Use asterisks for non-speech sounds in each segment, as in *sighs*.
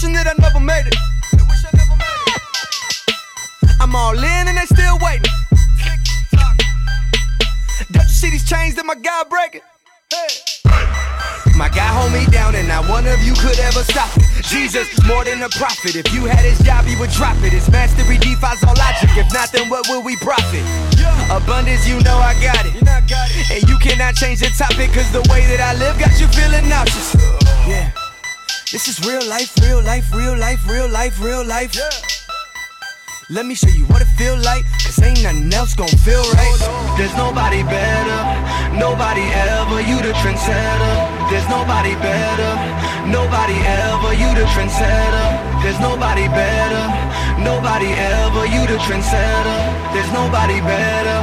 wishing that I never made it. They wish I never made it. I'm all in and they still waiting. Don't you see these chains that my guy breaking? Hey. My guy hold me down and not one of you could ever stop it. Jesus, more than a prophet. If you had his job, he would drop it. His mastery defies all logic. If not, then what will we profit? Abundance, you know I got it. And you cannot change the topic, cause the way that I live got you feeling nauseous. Yeah. This is real life, real life, real life, real life, real life. Let me show you what it feel like, cause ain't nothing else gon' feel right. There's nobody better, nobody ever, you the trendsetter. There's nobody better, nobody ever, you the trendsetter. There's nobody better, nobody ever, you the trendsetter. There's nobody better,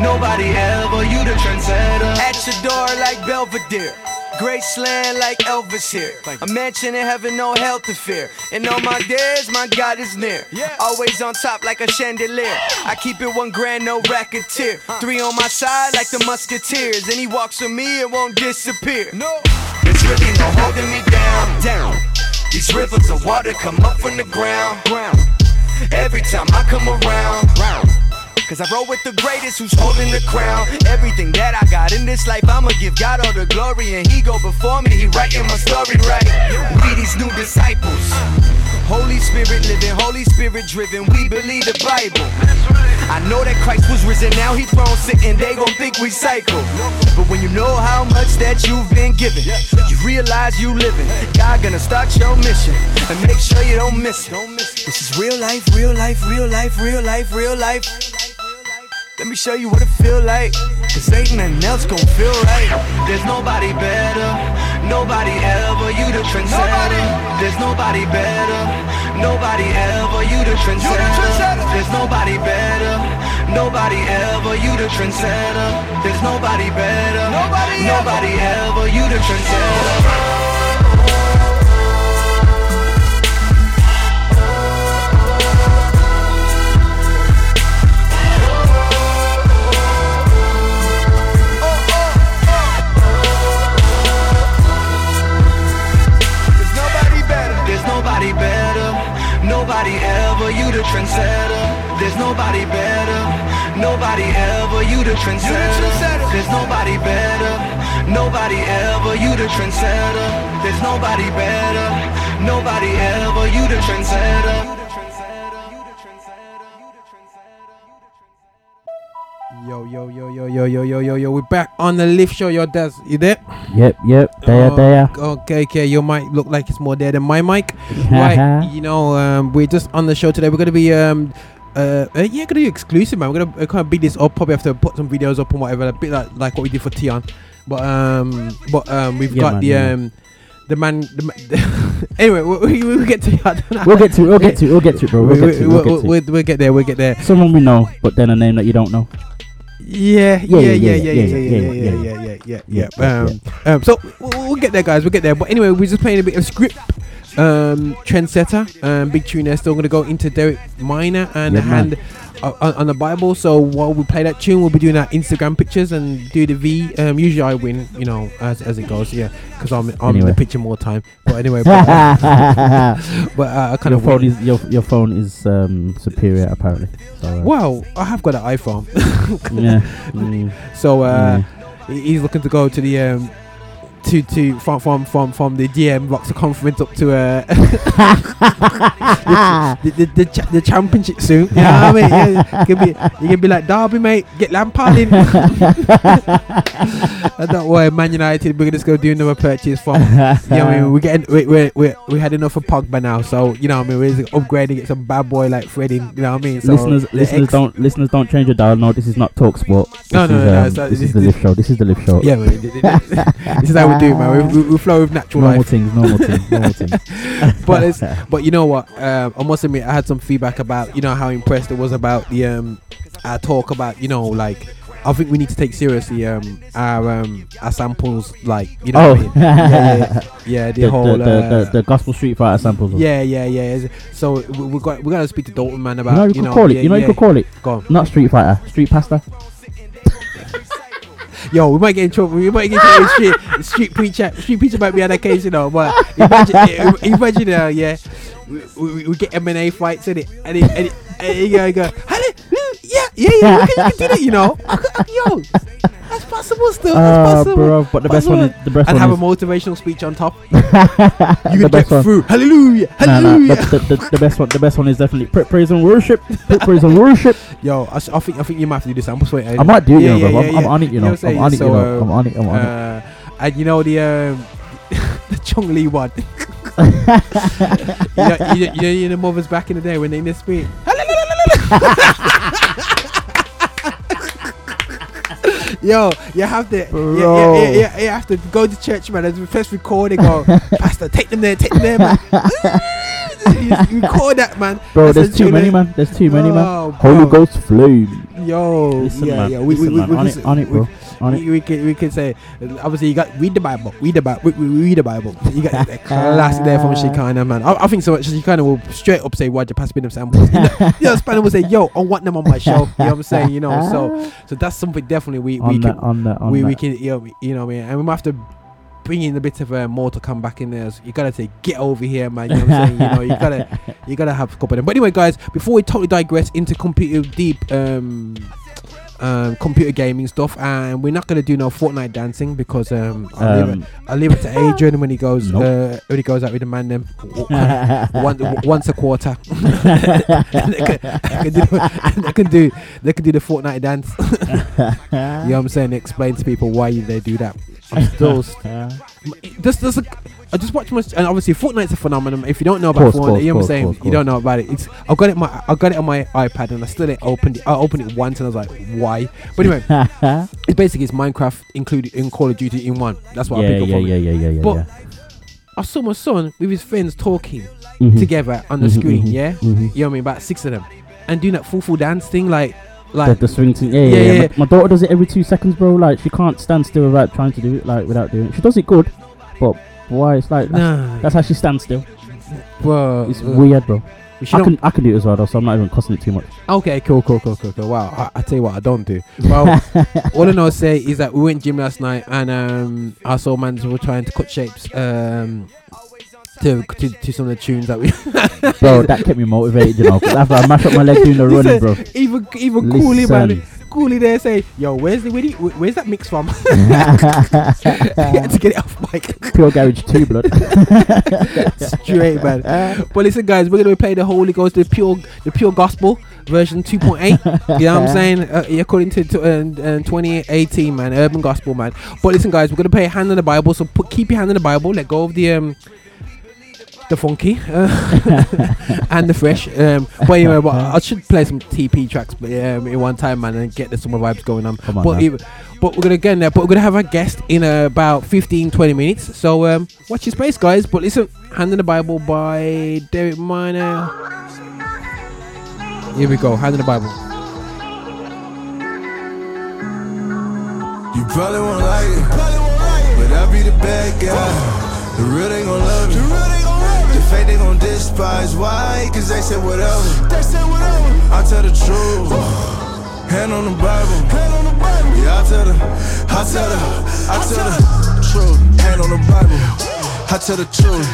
nobody ever, you the trendsetter. At your door like Belvedere. Graceland like Elvis here. A mansion in heaven, no hell to fear. And on my days, my God is near. Always on top like a chandelier. I keep it one grand, no racketeer. Three on my side like the musketeers. And he walks with me, it won't disappear. No. There's really no holding me down. Down. These rivers of water come up from the ground. Ground. Every time I come around. Round. Cause I roll with the greatest who's holding the crown. Everything that I got in this life, I'ma give God all the glory. And He go before me, He writing my story right. We these new disciples. Holy Spirit living, Holy Spirit driven, we believe the Bible. I know that Christ was risen, now He throne sitting, they gon' think we cycle. But when you know how much that you've been given, you realize you living. God gonna start your mission and make sure you don't miss it. This is real life, real life, real life, real life, real life. Let me show you what it feel like. Cause ain't nothing else gon' feel right. There's nobody better, nobody ever, you the trendsetter. There's nobody better, nobody ever, you the trendsetter. There's nobody better, nobody ever, you the trendsetter. There's nobody better, nobody, ever, you the trendsetter. There's nobody better. Nobody ever. You the trendsetter. There's nobody better. Nobody ever. You the trendsetter. There's nobody better. Nobody ever. You the trendsetter. Yo, yo, yo, yo, yo, yo, yo, yo, yo. We're back on the lift show. Yo, Des, you there? Yep, yep. There, Oh, there. Okay, okay. Your mic look like it's more there than my mic. *laughs* right. You know, um, we're just on the show today. We're gonna be um. Uh, uh, yeah, gonna be exclusive, man. We're gonna uh, kind of beat this up. Probably have to put some videos up and whatever, a bit like, like what we did for Theon. But um, but um, we've Yeah, got man, the yeah. um, the man. The ma- anyway, we, we, we get to. I don't know. We'll get to it. We'll get to it. We'll get to it, bro. We'll We- get to it. we- We'll we'll- get to it. we'll- we'll get there. We'll get there. Someone we know, but then a name that you don't know. Yeah, yeah, yeah, yeah, yeah, yeah, yeah, yeah, yeah, yeah, yeah, yeah, yeah, yeah, yeah. Um, um, so we'll, we'll get there, guys. We'll get there. But anyway, we're just playing a bit of Skrip. Um, trendsetter, um, big tune there. Still gonna go into Derek Minor and Yeah, hand uh, on, on the Bible. So while we play that tune, we'll be doing our Instagram pictures and do the V. Um, usually I win, you know, as, as it goes. Yeah, because I'm I'm in the picture more time. But anyway, *laughs* but, uh, *laughs* but uh, I kind your of phone win. is your your phone is um, superior apparently. So, uh, Well, I have got an iPhone, *laughs* Yeah. Mm, so uh, yeah. he's looking to go to the um to to from from from from the DM boxer conference up to uh *laughs* the the, the, cha- the championship soon. You know what I mean? Yeah, you can be you can be like Derby, mate. Get Lampard in. I don't worry, Man United. We're just go do another purchase from. You know what I mean? We're getting we we we we had enough of Pogba now, so you know what I mean. We're upgrading, get some bad boy like Freddie. You know what I mean? So listeners, listeners ex- don't listeners don't change your dial. No, this is not talk sport. This No, no, is, no, no, um, not- this this is the lift show. This is the lift show. Yeah, man. this is how we do, man. We, we, we flow with natural normal life. things, normal things, *laughs* normal things. but it's but you know what? Um, I must admit, I had some feedback about you know how impressed it was about the um our talk about you know like I think we need to take seriously um our um our samples like you know oh, what I mean? yeah, yeah, yeah, *laughs* yeah the, the, whole the, the, uh, the, the gospel street fighter samples. yeah yeah yeah so we, we got we gotta speak to Dalton man You about know you, you could know call it. yeah, you know yeah. you could call it Go on. not street fighter, street pastor. *laughs* Yo, we might get in trouble. We might get in trouble. street, street preacher, street preacher might be on the case, you know. But imagine, eh, imagine, uh, yeah, we, we, we get M and A fights in it, and it, and, it, and you go, go, yeah, yeah, yeah, we can, we can do that, you know. *laughs* Yo, that's possible. possible still. Ah, it's possible. bro. But the best one, Possible. is, the best one. and one have a is motivational speech on top. *laughs* the You can best get one. through. Hallelujah. Nah, nah, Hallelujah. the, the, the, the best one, the best one is definitely pra- praise and worship. Pra- praise and worship. *laughs* Yo, I, s- I think I think you might have to do this. I'm just waiting. I might do it, Yeah, you know, yeah, bro. yeah, I'm, I'm on it, you You know. know I'm I'm on it, saying? you know. I'm on it. I'm on it. Uh, and you know the um, *laughs* the Chong Li one. you, know, you, know, you know, you know, mothers back in the day when they this speak. Yo, you have to, you, you, you, you, have to go to church, man. As we first record, they go, *laughs* Pastor, take them there, take them there, man. *laughs* you, record that, man. Bro, That's there's too many, man. There's too many, man. Oh, Holy. Ghost flame. Yo, Listen, yeah, man. yeah. We, Listen, we, we, on it, on it, bro. On it. we, we can we can say obviously you got read the Bible, read the Bible, read the Bible. *laughs* You got that *laughs* classic there from Shekinah, man. I, I think so much Shekinah will straight up say, "Why you pass me them samples?" *laughs* You know, you know Spanner will say, "Yo, I want them on my show." You know what I'm saying? You know, so so that's something definitely we we On that, can on that, on we, we can you know, you know what I mean, and we might have to bring in a bit of uh, more to come back in there. So you gotta say, "Get over here, man." You know what I'm saying? You know, you gotta you gotta have a couple of them. But anyway, guys, before we totally digress into computer deep um, um, computer gaming stuff, and we're not gonna do no Fortnite dancing because um, I'll, leave, it, Um, I'll leave it to Adrian when he goes Nope. uh, when he goes out with the man them *laughs* once, once a quarter. they, *laughs* can, they, can do, they can do they can do the Fortnite dance. *laughs* you know what I'm saying? Explain to people why they do that. I'm still this this I just watched my and obviously Fortnite's a phenomenon. If you don't know about Course, Fortnite, course, you know what I'm saying. course, You don't know about it. It's I got it on my I got it on my iPad and I still didn't open it. I opened it once and I was like, why? But anyway, *laughs* it's basically it's Minecraft included in Call of Duty in one. That's what I pick up yeah, from yeah, it. yeah, yeah, yeah, But yeah. I saw my son with his friends talking Mhm. together on the Mhm, screen. mhm, Yeah, mhm. you know what I mean. About six of them, and doing that full full dance thing, like The, like the swing thing, yeah, Yeah, yeah, yeah. yeah, My, my daughter does it every two seconds, bro. Like she can't stand still without trying to do it, like without doing it. She does it good, but why? It's like that's, nah, that's how she stands still. bro. It's uh, weird, bro. we should I not- can I can do it as well, though, so I'm not even cussing it too much. Okay, cool, cool, cool, cool, cool. Wow, I, I tell you what, I don't do. Well, *laughs* all I know to say is that we went gym last night and um, our soul mans were trying to cut shapes um, to, to to some of the tunes that we. Bro, *laughs* that kept me motivated, you know. 'cause after I mash up my leg doing the running, bro. even even Cooley man, Listen. Cooley there say, "Yo, where's the do where's that mix from?" *laughs* *laughs* To get it off mic Pure garage two blood. *laughs* straight, man. But listen, guys, we're gonna play the Holy Ghost, the pure the pure gospel version 2.8. you know what I'm saying? Uh, according to, to uh, uh, 2018, man, urban gospel, man. But listen, guys, we're gonna play hand on the Bible. So put keep your hand on the Bible. Let go of the um. The funky *laughs* and the fresh, um, but anyway, but I should play some TP tracks, but um, in one time, man, and get the summer vibes going on. Come on, but even, but we're gonna get in there. But we're gonna have a guest in uh, about 15, 20 minutes. So um, watch your space, guys. But listen, Hand in the Bible by Derek Minor. Here we go. Hand in the Bible. You probably won't like it, but I'll be the bad guy. The real they gon' love you. Fake they gon' despise. Why? Cause they say whatever. I tell the truth. Hand on the Bible. Hand on the Bible. Yeah, I tell the, I tell the, I tell the truth. Hand on the Bible. I tell the truth.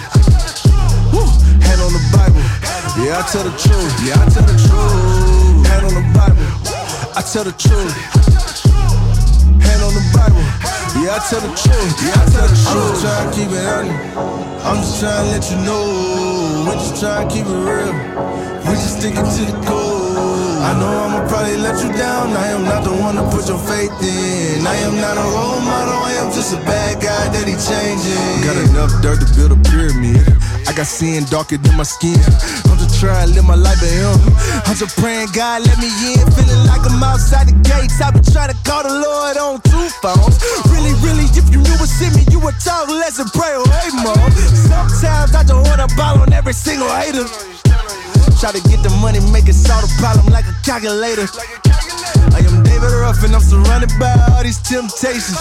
Hand on the Bible. Yeah, I tell the truth. Yeah, I tell the truth. Hand on the Bible. I tell the truth. Hand on the Bible. Yeah, I tell the truth. Yeah, I tell the truth. I'm just trying to keep it honest. I'm just trying to let you know. We just trying to keep it real. We just sticking to the code. I know I'ma probably let you down. I am not the one to put your faith in. I am not a role model. I am just a bad guy that he changing. Got enough dirt to build a pyramid. I got sin darker than my skin. I'm just trying to live my life at him. I'm just praying God let me in. Feeling like I'm outside the gates. I've been trying to call the Lord on two phones. Really, really, if you knew what's in me, you would talk less and pray, hey, mom. Sometimes I just wanna ball on every single hater. Try to get the money, make it solve the problem like a calculator. I am David Ruff and I'm surrounded by all these temptations.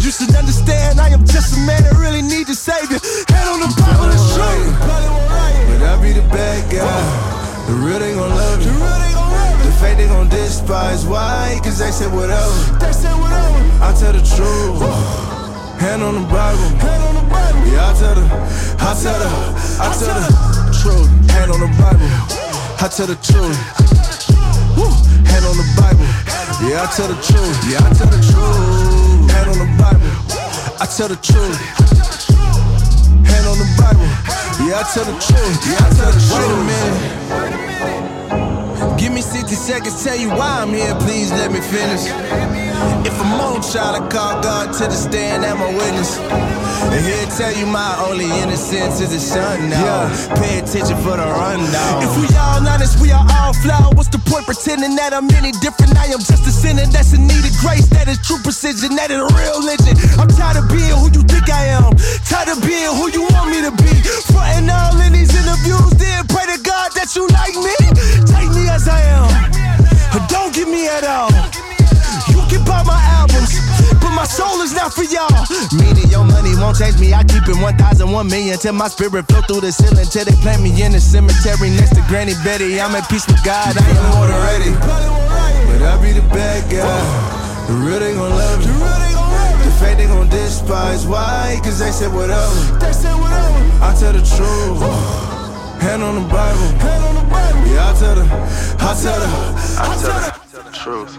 You should understand I am just a man that really need a savior. Hand on the Bible, it's true. But I be the bad guy. The real they gon' love you. The fake they gon' despise. Why? Cause they say whatever. I tell the truth. Hand on the Bible. Yeah, I tell the, I tell the, I tell the truth. Hand on the Bible. I tell the truth. Hand on the Bible. Yeah, I tell the truth. Yeah, I tell the truth. I tell the truth. Hand on the Bible. Yeah, I tell the truth. Yeah, I tell the truth. Wait a minute. Give me 60 seconds, tell you why I'm here. Please let me finish. If I'm on trial, I call God to the stand at my witness. And he'll tell you my only innocence is a son now. Yeah. Pay attention for the rundown. If we all honest, we are all flawed. What's the point pretending that I'm any different? I am just a sinner that's in need of grace. That is true precision, that is a real religion. I'm tired of being who you think I am. Tired of being who you want me to be. Fronting all in these interviews, then pray to God that you like me. Take me as I am. Don't give me at all You can buy my albums, but my soul is not for y'all. Meaning your money won't change me. I keep it 1,001 million till my spirit flow through the ceiling till they plant me in the cemetery next to Granny Betty. I'm at peace with God. I am water ready, but I be the bad guy. The real they gon' love you. The fake they gon' despise. Why? Cause they said whatever. They said whatever. I tell the truth. Hand on the Bible. Hand on the Bible. Yeah, I tell the, I tell the, I tell the, I tell the truth.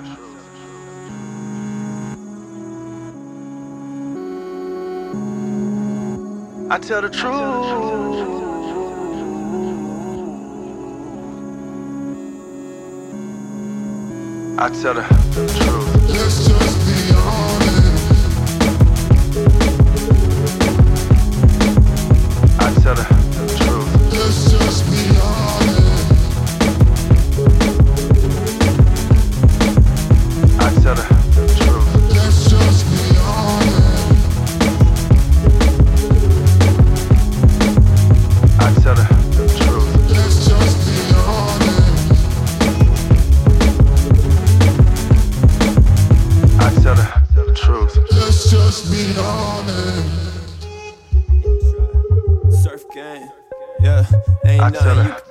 I tell the truth. I tell the truth. Let's just Roxella.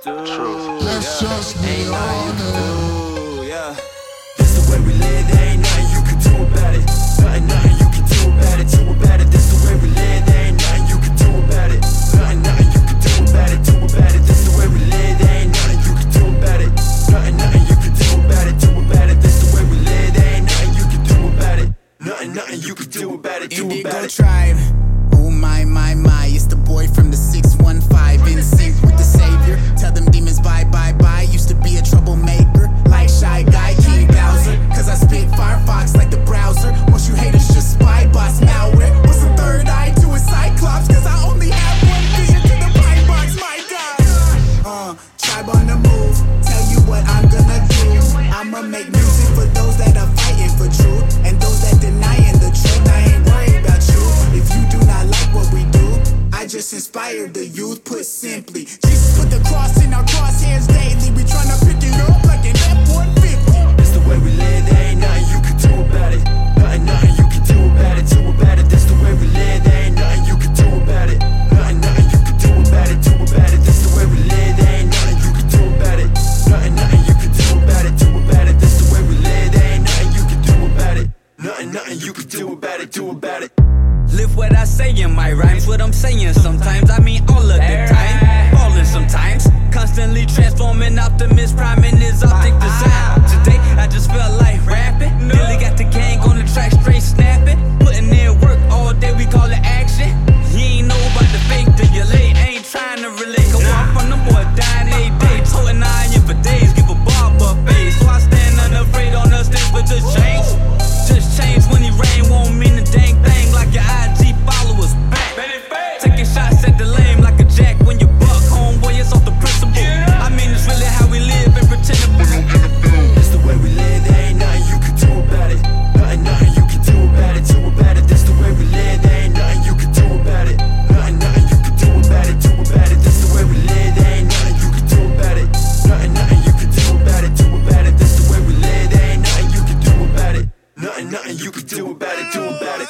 about it, do about it.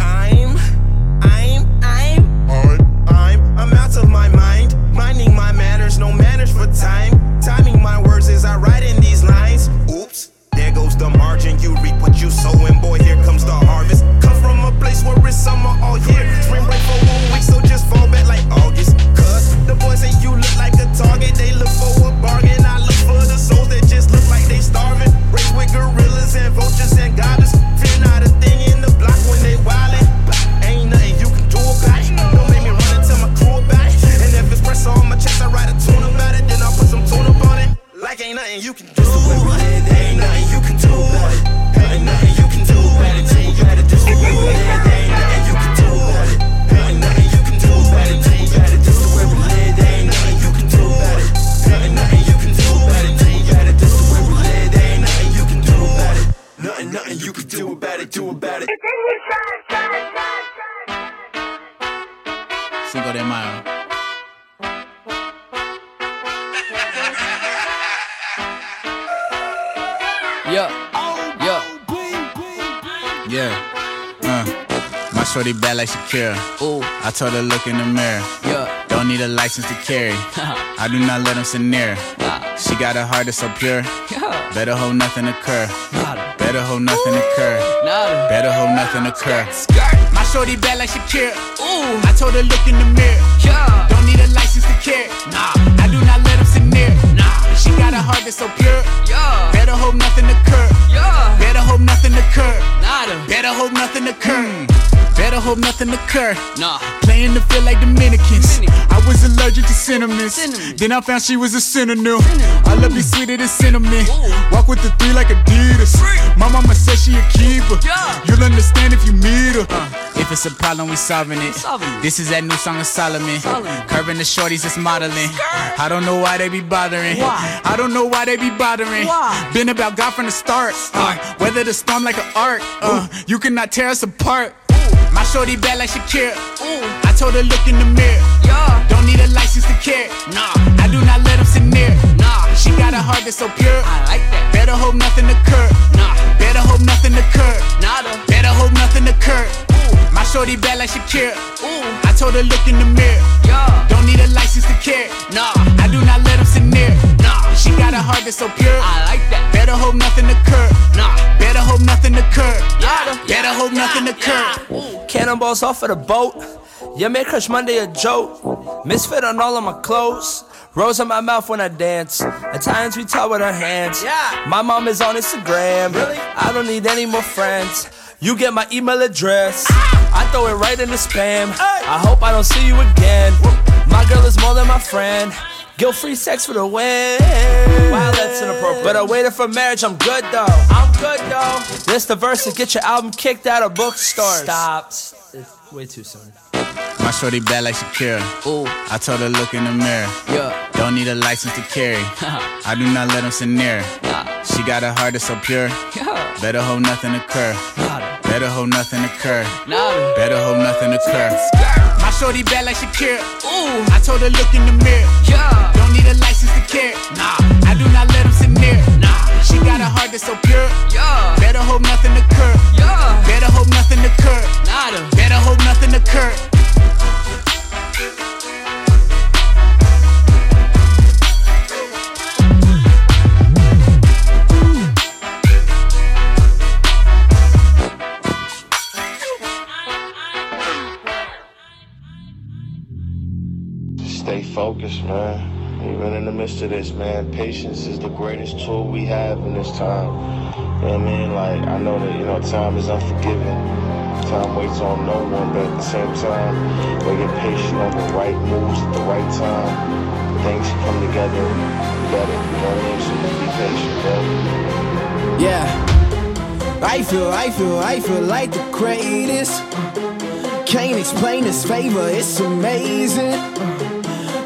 I'm, I'm, I'm, I'm, I'm, I'm out of my mind. Minding my manners, no manners for time. Timing my words as I write in these lines. Oops, there goes the margin. You reap what you sow, and boy, here comes the harvest. Come from a place where it's summer all year. Shorty bad like Shakira. Ooh, I told her look in the mirror. Yeah, don't need a license to carry. *laughs* I do not let them sit near. She got a heart that's so pure. Yeah. Better hope nothing occur. Better hope nothing occur. Better hope nothing occur. Skirt. My shorty bad like Shakira. Ooh, I told her look in the mirror. Yeah. Don't need a license to carry. Nah, I do not let them heart that's so pure. Yeah. Better hope nothing occur. Yeah. Better hope nothing occur. Nada. Better hope nothing occur. Hmm. Better hope nothing occur. Nah. Playing the field like Dominicans. I was allergic to cinnamon. Then I found she was a synonym. I love you sweeter than cinnamon. Walk with the three like Adidas. My mama said she a keeper. Yeah. You'll understand if you meet her. Uh. If it's a problem, we solving it. This is that new song of Solomon. Curving the shorties, it's modeling. I don't know why they be bothering. I don't know why they be bothering. Been about God from the start. Uh, weather the storm like an arc. Uh, you cannot tear us apart. My shorty bad like Shakira. I told her look in the mirror. Don't need a license to care. Nah, I do not let them sit near. Nah, she got a heart that's so pure. I like that. Better hope nothing occur. Nah, better hope nothing occur. Nada. Better hope nothing occur. My shorty bad like Shakira. Ooh. I told her look in the mirror. Yeah. Don't need a license to care. Nah, I do not let them sit near. Nah, she got a heart that's so pure. I like that. Better hope nothing occur. Nah, better hope nothing occur. Nada. Better hope nothing occur. Cannonballs off of the boat. Yeah, make Crush Monday a joke. Misfit on all of my clothes. Rose in my mouth when I dance. At times we talk with our hands. Yeah. My mom is on Instagram. Really? I don't need any more friends. You get my email address. Ah. I throw it right in the spam. I hope I don't see you again. My girl is more than my friend. Guilt free sex for the win. Wow, that's inappropriate. But I waited for marriage, I'm good though. I'm good though. This the verse to get your album kicked out of bookstores. Stop. It's way too soon. My shorty bad like Shakira. Ooh. I told her look in the mirror. Yeah. Don't need a license to carry. *laughs* I do not let them sit near. Nah. She got a heart that's so pure. Yeah. Better hope nothing occur. Nada. Better hope nothing occur. Nada. Better hope nothing occur. My shorty bad like Shakira. Ooh. I told her look in the mirror. Yeah. Don't need a license to carry. Nah. I do not let them sit near. Nah. She got a heart that's so pure. Yeah. Better hope nothing occur. Yeah. Better hope nothing Of this, man, patience is the greatest tool we have in this time. You know what I mean? Like, I know that, you know, time is unforgiving. Time waits on no one, but at the same time, we get patient on the right moves at the right time. Things come together better, you know what I mean? So just be patient, bro. Yeah. I feel, I feel, I feel like the greatest. Can't explain this favor, it's amazing.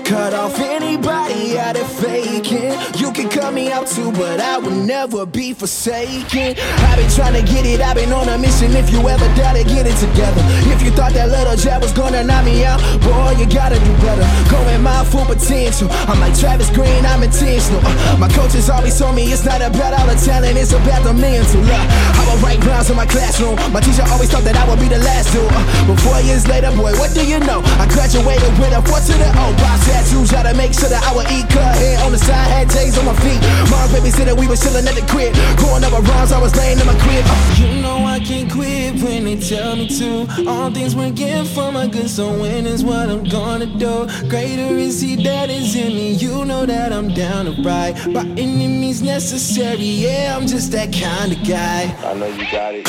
Cut off anybody out of faking. You can cut me out too, but I will never be forsaken. I've been trying to get it, I've been on a mission. If you ever doubt it, get it together. If you thought that little jab was gonna knock me out, boy, you gotta do better. Going my full potential. I'm like Travis Green, I'm intentional. Uh, my coaches always told me it's not about all the talent, it's about the mental. Uh, I write rounds in my classroom. My teacher always thought that I would be the last dude. Uh, but four years later, boy, what do you know? I graduated with a four to the O. tattoos, gotta make sure that I would eat cut hair on the side, had J's on my feet. Mom's babysitter, we was chillin' at the crib. Going over rhymes, I was laying in my crib. Uh, You know I can't quit when they tell me to. All things working for my good, so when is what I'm gonna do. Greater is He that is in me. You know that I'm down to ride by any means necessary. Yeah, I'm just that kind of guy. I know you got it.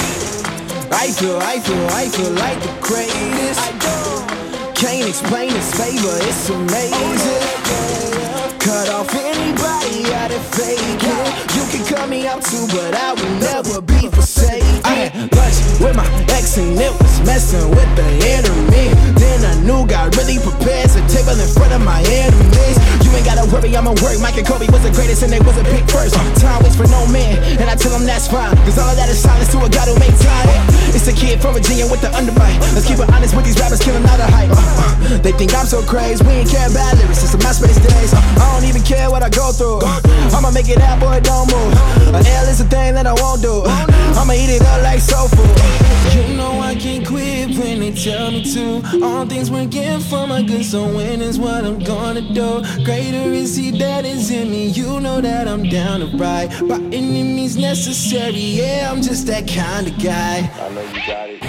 I feel, I feel, I feel like the greatest. Can't explain this favor, it's amazing. Cut off anybody out of faking. You can cut me out too, but I will never be forsaken. I had lunch with my ex and it was messing with the enemy. Then I knew God really prepares a table in front of my enemies. You ain't gotta worry, I'ma work. Mike and Kobe was the greatest and they wasn't picked first. Time waits for no man, and I tell them that's fine. Cause all of that is silence to a God who make time. It's a kid from Virginia with the underbite. Let's keep it honest with these rappers, killing all the hype. Uh, uh, they think I'm so crazy, we ain't care about lyrics since the MySpace days. Uh, don't even care what I go through. I'ma make it out, boy, don't move. A L is a thing that I won't do. I'ma eat it up like soul food. You know I can't quit when they tell me to. All things working for my good, so when is what I'm gonna do. Greater is He that is in me. You know that I'm down to ride by any means necessary. Yeah, I'm just that kind of guy. I know you got it.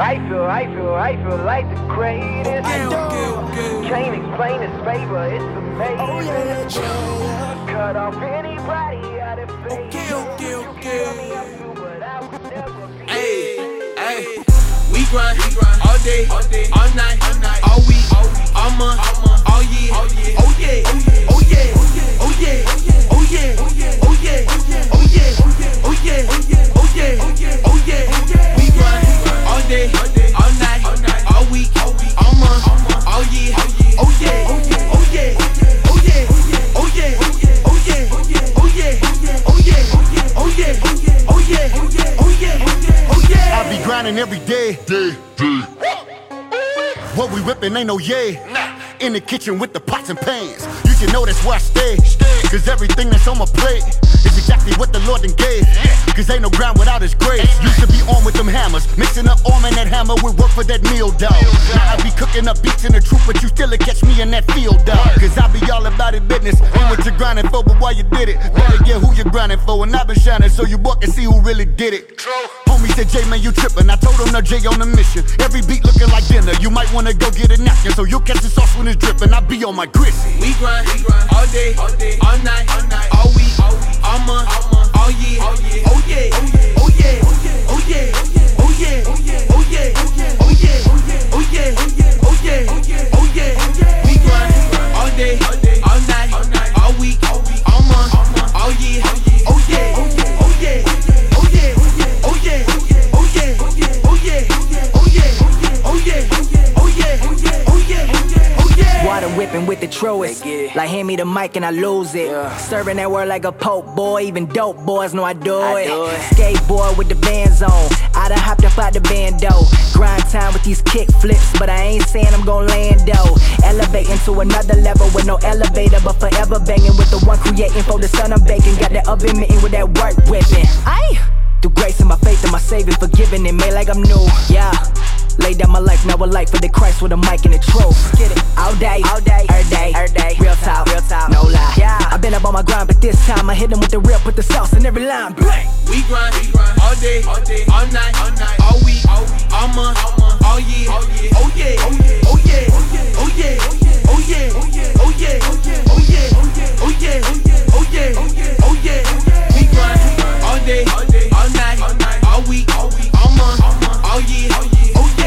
I feel, I feel, I feel like the greatest. I do. Can't explain his favor, it's amazing. Oh yeah, yeah. Cut off anybody out of face. Okay, okay, okay. Tell me I'm through, but I would never be. Hey, hey, we grind, all day, all night, all week, all month, all year. Oh yeah, oh yeah, oh yeah, oh yeah, oh yeah, oh yeah, oh yeah, oh yeah, oh yeah, oh yeah. oh yeah, oh yeah, oh yeah, oh yeah. We grind all day, all night, all week, all month, all year. Oh yeah, oh yeah, oh yeah, oh yeah, oh yeah, oh yeah, oh yeah, oh yeah, oh yeah, oh yeah, oh yeah. I be grinding every day. What we whipping ain't no yay. In the kitchen with the pots and pans. You should know that's where I stay. Cause everything that's on my plate is exactly what the Lord done gave. Cause ain't no ground without his grace. Used to be on with them hammers. Mixing up arm and that hammer with work for that meal dog. Now I be cooking up beats in the truth, but you still a catch me in that field dog. Cause I be all about it business. Ain't what you're grinding for, but why you did it. Better get who you're grinding for. And I've been shining so you boy can see who really did it. Homie said, J man, you trippin'. I told him, no, J on the mission. Every beat looking like dinner. You might wanna go get a napkin so you'll catch the sauce when it's drippin'. I be on my grissy. We grind, all day, all night, all week, all month, all year. Oh yeah, oh yeah, oh yeah, oh yeah, oh yeah, oh yeah, oh yeah, oh yeah, oh yeah, oh yeah. We grind all day, all night, all week, all month, all year. Oh yeah, oh yeah, oh yeah, oh Water whipping with the truest. Like hand me the mic and I lose it. Serving that word like a pope boy. Even dope boys know I do it. Skateboard with the bands on. I done hopped up out the bando. Grind time with these kick flips, but I ain't saying I'm gon' land though. Elevating to another level with no elevator, but forever banging with the one creating for the sun I'm baking. Got that oven mitting with that work whipping. Aye. Through grace and my faith and my savior forgiving it, made like I'm new. Yeah. Lay down my life, now a life for the Christ with a mic and a truth. Get it all day, all day, every day, every day. Real talk, real talk, no lie. Yeah, I've been up on my grind, but this time I hit them with the real, put the sauce in every line. Bang. We grind, all day, all day, all night, all night, all week, all week, all month, all month, all year. All year. Oh yeah, oh yeah, oh yeah, oh yeah, oh yeah, oh yeah, oh yeah, oh yeah, oh yeah, oh yeah, oh yeah, oh yeah, oh yeah, oh yeah, oh yeah, oh yeah. We grind all day, all day all night, all week, all month, all year.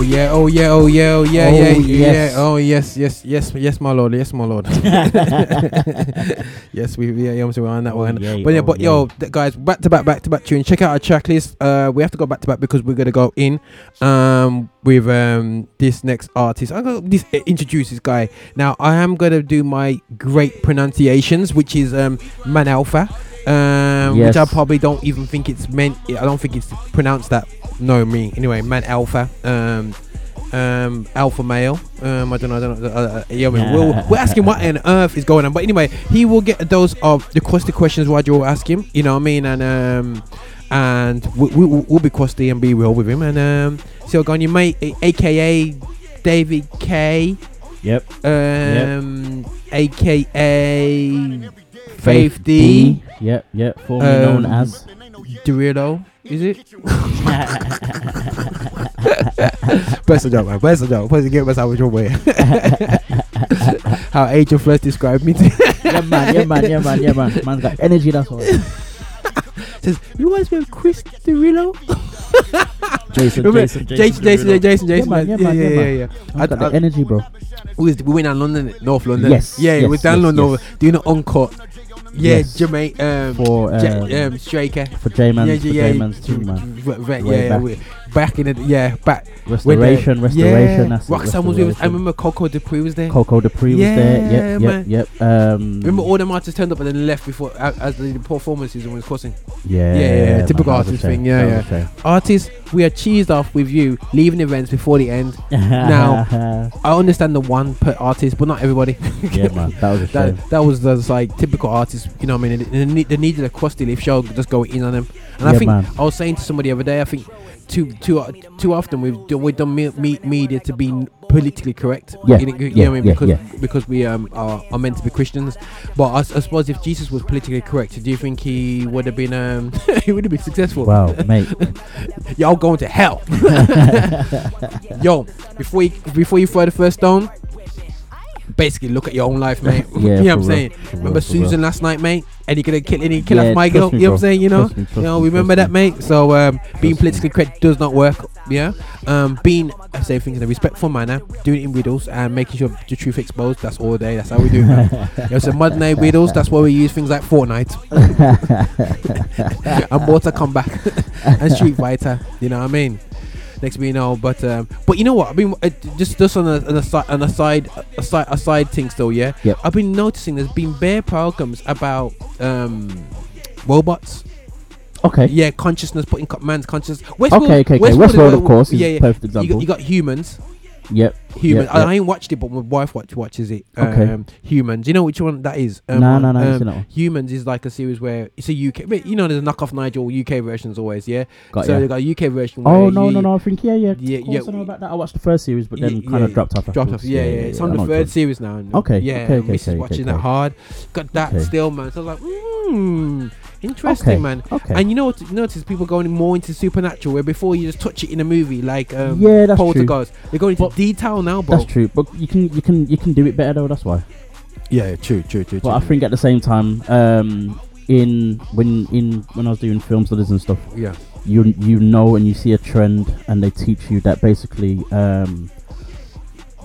yes. yeah. Oh yeah, oh yeah, oh yeah, yeah, yeah. Yeah, oh yes, yes, yes, yes, my lord, yes, my lord. *laughs* yes, we yeah, yeah, we're on that one. yeah, but yeah, oh, but yo, th- guys, back to back, back to back tune. Check out our track list. Uh, we have to go back to back because we're gonna go in um with um this next artist. I'm gonna this uh, introduce this guy. Now I am gonna do my great pronunciations, which is um Man Alpha. Um, which I probably don't even think it's meant. I don't think it's pronounced that. No, me anyway. Man Alpha. Um, um, alpha male. Um, I don't know. I don't know. Uh, uh, yeah, we we'll, we're asking what on earth is going on. But anyway, he will get a dose of the crusty questions Roger will ask him. You know what I mean? And um, and we, we, we'll be crusty and be real with him. And um, so go on your mate, a- aka David K. Yep. Um, aka Faith Faith D. Yep, yep. Formerly known Um, as. Dorito. Is it? Best of joke, man. Best of joke. Please get myself in your way. *laughs* How Agent Flesh described me. *laughs* yeah, man, yeah, man, yeah, man, yeah, man. Man's got energy, that's all. *laughs* Says, you guys with Chris Derulo? Jason, Remember- Jason, Jason, Jason, Jason, Derulo. Jason, Jason, Yeah, man, man. yeah, man, yeah, yeah, yeah, man. yeah. Man's got I- the energy, bro. We, was, we went down London, North London. Yes, Yeah, yes, we down yes, London, yes. over, doing an encore. Yeah, Yes. Jermaine, um, For, Ja- um, um, Straker. For J-Man's, yeah, for yeah, J-Man's too, man. v- yeah, yeah, back. in the yeah back when the- Restoration, restoration, Yeah, Roxanne was with us. I remember Coco Dupree was there. Coco Dupree was there. Yeah, Yep, man. yep, yep. Um, Remember all them artists turned up and then left before as the performances was crossing. Yeah, yeah, yeah, man, typical a artist thing. Yeah, yeah. Artists, we are cheesed off with you leaving events before the end. *laughs* now, *laughs* I understand the one per artist, but not everybody. Yeah, man, that was a *laughs* shame. that, that was the like typical artists. You know, what I mean, they, they, need- they needed a crusty leaf show, just go in on them. And I think man. I was saying to somebody the other day, I think too too uh, too often we've done, we've done me, me, media to be politically correct. Yeah, You know, you yeah, know what I mean? yeah, because yeah. because we um are, are meant to be Christians. But I suppose if Jesus was politically correct, do you think he would have been um *laughs* he would have been successful? Wow, mate. *laughs* Y'all going to hell. *laughs* Yo, before you before you throw the first stone, basically look at your own life, mate. Yeah, you know what I'm for saying? real, remember real, real. Susan last night, mate? And he gonna kill any kill Yeah, off my girl. me, you know what I'm saying? You know, me, you know, remember that, mate. So um, being politically correct does not work. Yeah, um, being I say things in a respectful manner, doing it in riddles, and making sure the truth exposed. That's all day. That's how we do. it, know, *laughs* so modern day riddles. That's why we use things like Fortnite *laughs* *laughs* and Mortal Kombat and Street Fighter. You know what I mean? Next, we know, but um, but you know what? I mean, uh, just just on a, on a side, on a side, a side, a side thing still, yeah. Yep. I've been noticing there's been bare programs about um robots. Okay. Yeah, consciousness, putting man's consciousness. Okay, okay, okay. Westworld, of course, is yeah, yeah. perfect You got, example. you got humans. Yep. Human. yep, I, yep. I ain't watched it, but my wife watch, watches it. Okay. Um, humans. You know which one that is? Um, Nah, on- nah, nah, I ain't um, seen that one. Humans is like a series where it's a UK. But you know, there's a knockoff Nigel UK versions always. Yeah. Got so ya. they got a UK version. Oh no, you- no, no! I think yeah, yeah. Yeah, yeah. I know about that. I watched the first series, but then Yeah, kind of yeah, dropped off. Dropped off. Yeah, yeah. It's on know the third series now. Okay, Yeah. okay, okay, Mrs. okay, watching that hard. Got that still, man. So I was like, mmm, interesting, Okay, man. okay. And you know what? You notice people going more into supernatural, where before you just touch it in a movie, like um, Yeah, that's true. Poltergeist. They're going into detail now, bro. That's true, but you can you can you can do it better though. That's why. Yeah, true, true, true. But I think at the same time, um, in when in when I was doing film studies and stuff, Yeah. you you know and you see a trend, and they teach you that basically, um,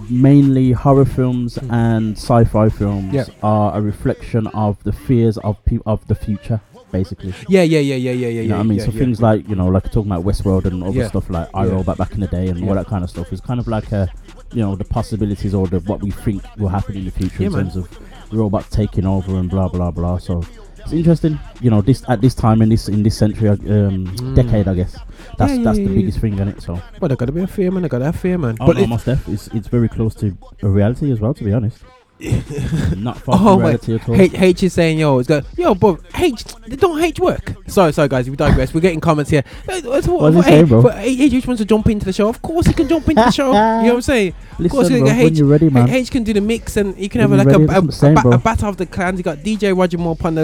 mainly horror films and sci-fi films. Yeah. are a reflection of the fears of pe- of the future, basically. Yeah, yeah, yeah, yeah, yeah, yeah. You know what I mean? yeah, so yeah. things like you know, like talking about Westworld and other Yeah. stuff like Yeah. iRobot back in the day and Yeah. all that kind of stuff is kind of like a, you know, the possibilities or the what we think will happen in the future Yeah, in man. terms of robots taking over and blah blah blah. So it's interesting, you know, this at this time in this in this century, um, decade, I guess. That's Mm. Yeah, that's yeah, the yeah, biggest thing in it. So. But I gotta be a fear, man. I gotta have fear, man. Oh, but no, it- most def. It's, it's very close to a reality as well, to be honest. *laughs* Not far Oh from wait, at all. H, H is saying yo, it's go yo, but H don't H work. Sorry, sorry guys, we digress. We're getting comments here. Uh, What's, What's he saying, bro? H, H wants to jump into the show. Of course he can jump into the show. you know what I'm saying? of course, bro, H, when you're ready, man. H can do the mix, and you can When have like ready, a, a, saying, a, ba- a battle of the clans. You got DJ Roger Moore upon the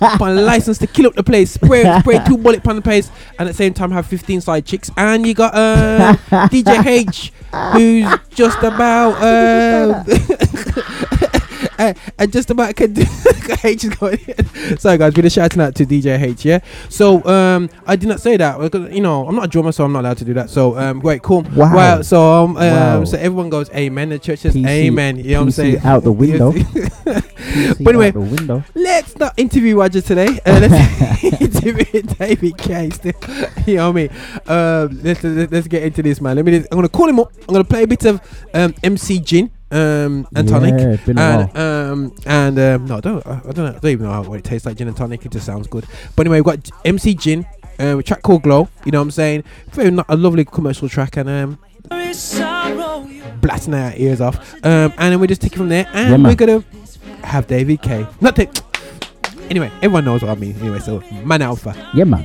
upon a *laughs* license to kill up the place, spray spray two *laughs* bullet upon the place, and at the same time have 15 side chicks. And you got uh, DJ H, who's just about. Uh, *laughs* uh, and just about can do H is going in. Sorry guys, we're just shouting out to DJ H, yeah? So um I did not say that because you know I'm not a drummer so I'm not allowed to do that. So um great, cool. Wow. so um, um Wow. so everyone goes Amen. The church says PC Amen. You know what I'm saying? out the *laughs* window. But anyway, window. let's not interview Roger today. Uh, let's *laughs* interview David K. Still, you know what I mean? Um, let's, let's let's get into this, man. Let me. Just, I'm gonna call him up. I'm gonna play a bit of um, MC Jin um, and Yeah, tonic, been a and um, and um, no, I don't I, I don't know. I don't even know how, what it tastes like. Gin and tonic. It just sounds good. But anyway, we've got MC Jin. Um, a track called Glow. You know what I'm saying? Very no- a lovely commercial track, and um, blasting our ears off. Um, and then we just take it from there, and Yeah, we're gonna have David K. Not take. Anyway, everyone knows what I mean. Anyway, so man alpha. Yeah, man.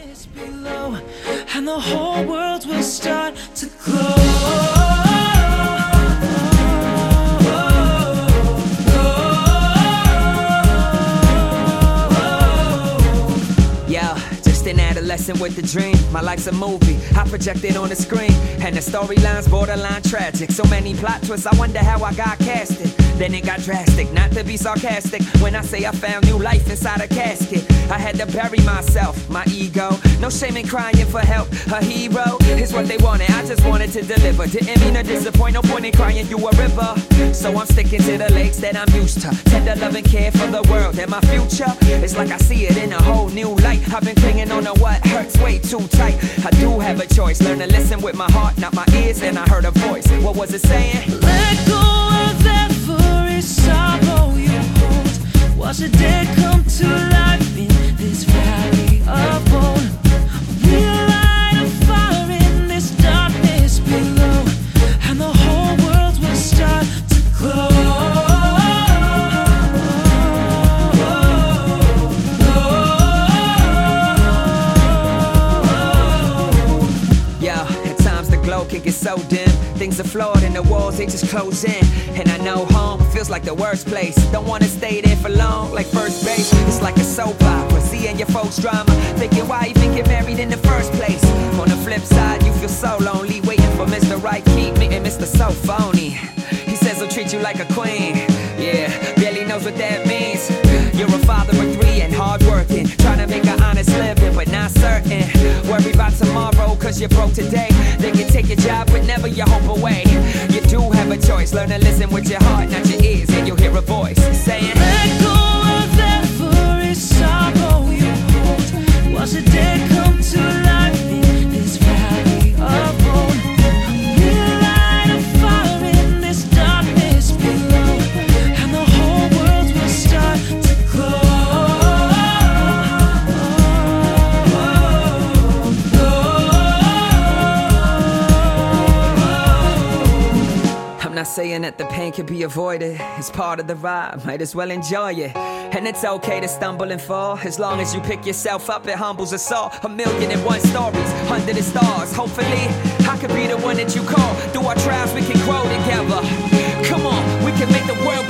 Adolescent with the dream. My life's a movie. I project it on the screen. And the storyline's borderline tragic. So many plot twists, I wonder how I got casted. Then it got drastic, not to be sarcastic. When I say I found new life inside a casket, I had to bury myself, my ego. No shame in crying for help. A hero is what they wanted. I just wanted to deliver. Didn't mean to disappoint. No point in crying you a river. So I'm sticking to the lakes that I'm used to. Tender love and care for the world and my future. It's like I see it in a whole new light. I've been clinging on to what hurts way too tight. I do have a choice. Learn to listen with my heart, not my ears. And I heard a voice. What was it saying? Let go sorrow you hold. Watch the dead come to life in this valley of bone. Are flawed and the walls they just close in. And I know home feels like the worst place. Don't wanna stay there for long, like first base. It's like a soap opera, seeing your folks' drama. Thinking why you even get married in the first place. On the flip side, you feel so lonely, waiting for Mr. Right, keep meeting Mr. So phony. He says he'll treat you like a queen. Yeah, barely knows what that means. You're a father of three and hardworking, trying to make an honest living, but not certain. Worry about tomorrow, cause you're broke today. They can take your job, but never your hope away. You do have a choice, learn to listen with your heart, not your ears, and you'll hear a voice saying, Let go of every sorrow you hold. Watch the dead not saying that the pain can be avoided. It's part of the ride, might as well enjoy it. And it's okay to stumble and fall. As long as you pick yourself up, it humbles us all. A million and one stories under the stars. Hopefully, I could be the one that you call. Through our trials, we can grow together. Come on, we can make the world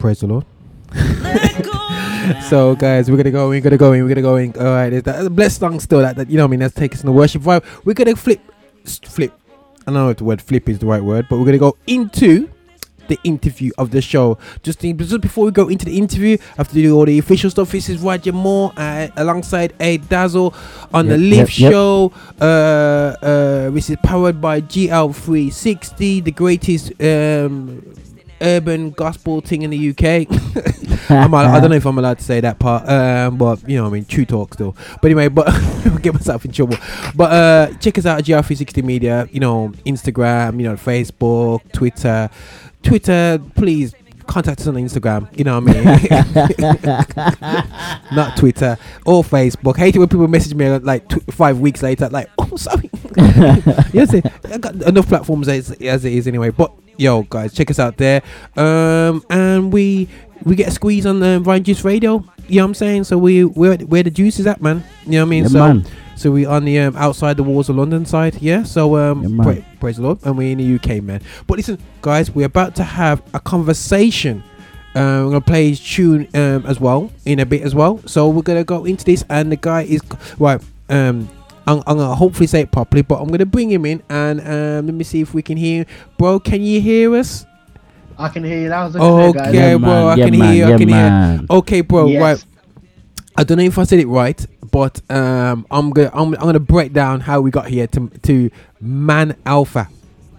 Praise the Lord. *laughs* so guys, we're gonna go. We're gonna go in. We're gonna go in. All right, there's that blessed song still. That, that you know, what I mean, let's take us in the worship vibe. We're gonna flip, flip. I don't know if the word flip is the right word, but we're gonna go into the interview of the show. Just, in, just before we go into the interview, I have to do all the official stuff. This is Roger Moore uh, alongside A Dazzle on the Lift yep, yep. Show. Uh, uh, this is powered by GL360, the greatest um, urban gospel thing in the UK. *laughs* I'm, I don't know if I'm allowed to say that part, um, but you know, I mean, true talk still. But anyway, but *laughs* get myself in trouble. But uh, check us out at GL360 Media. You know, Instagram, you know, Facebook, Twitter, Twitter. Please contact us on Instagram. You know what I mean? *laughs* Not Twitter or Facebook. hate it when people message me like tw- five weeks later, like, oh, sorry. you know, I got enough platforms as, as it is anyway. But yo, guys, check us out there. Um, and we we get a squeeze on the Vine Juice Radio. You know what I'm saying? So we where where the juice is at, man. You know what I mean? Yeah, so man. so we on the um, outside the walls of London side, yeah. So um, Yeah, pra- praise the Lord, and we're in the UK, man. But listen, guys, we're about to have a conversation. Uh, we're gonna play his tune um, as well in a bit as well. So we're gonna go into this, and the guy is right. Um, I'm, I'm gonna hopefully say it properly, but I'm gonna bring him in, and um, let me see if we can hear. Bro, can you hear us? I can hear you now. It's okay, guys. Okay, Yeah, bro, man. I Yeah, can man. hear you. I can man. hear. Okay, bro, Yes. right. I don't know if I said it right, but um, I'm gonna I'm, I'm gonna break down how we got here to to Mann Elfer.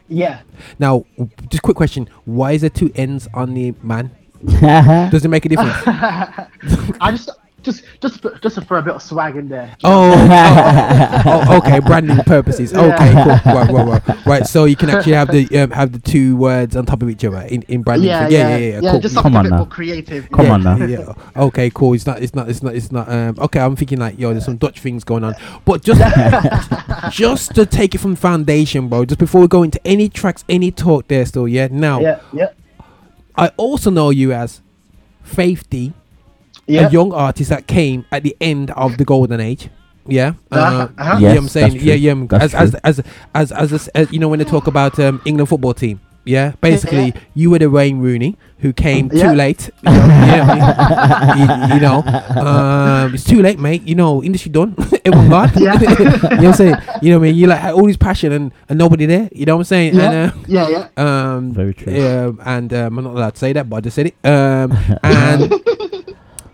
Yeah. Now, just quick question: Why is there two N's on the man? *laughs* Does it make a difference? *laughs* I just just just just to throw a bit of swag in there. Oh, *laughs* oh, oh, okay, *laughs* branding purposes. Okay, cool. Right, right, right. Right, so you can *laughs* actually have the um, have the two words on top of each other in, in branding. Yeah, yeah, yeah, yeah, yeah, yeah, cool. just something a bit more creative. Come yeah. on now. yeah. Okay, cool. It's not. It's not. It's not. It's not. Um, okay, I'm thinking like, yo, there's some Dutch things going on, but just, just to take it from foundation, bro. Just before we go into any tracks, any talk there, still, yeah. Now, Yeah, yeah. I also know you as Faith D, Yeah. a young artist that came at the end of the golden age. Yeah, Uh-huh, uh, uh-huh. you know what I'm saying. Yeah, yeah. That's As, as as as as as as you know when they talk about um, England football team. Yeah, basically yeah. you were the Wayne Rooney who came Yeah. too late. You know, *laughs* you, you know, um, it's too late, mate. You know, industry done. *laughs* Everyone gone. Yeah. *laughs* you know what I'm saying? You know what I mean? You like had all this passion and, and nobody there. You know what I'm saying? Yeah, And, uh, yeah, yeah. um, Very true. Yeah, and um, I'm not allowed to say that, but I just said it. Um, and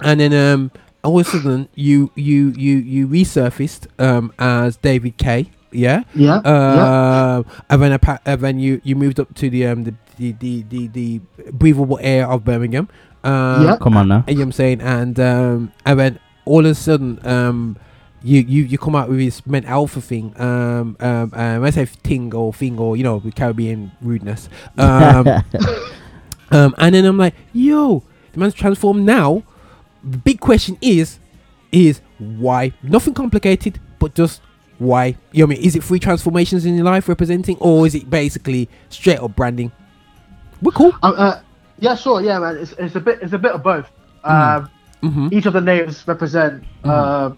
and then um, all of a sudden you you you you resurfaced um, as David K. Yeah. Yeah, Uh, And then appa- and then you you moved up to the um the the the the, the breathable air of Birmingham. Um, Yeah. Come on now. You know what I'm saying? And um, and then all of a sudden um. You, you you come out with this Mann Elfer thing um um um I say thing or thing or you know the Caribbean rudeness um *laughs* um, and then I'm like, yo, the man's transformed now. The big question is, is why? Nothing complicated, but just why? You know what I mean? Is it three transformations in your life representing, or is it basically straight up branding? We're cool. Uh, uh, yeah, sure. Yeah, man. It's, it's a bit it's a bit of both. Um, Mhm. Each of the names represent uh,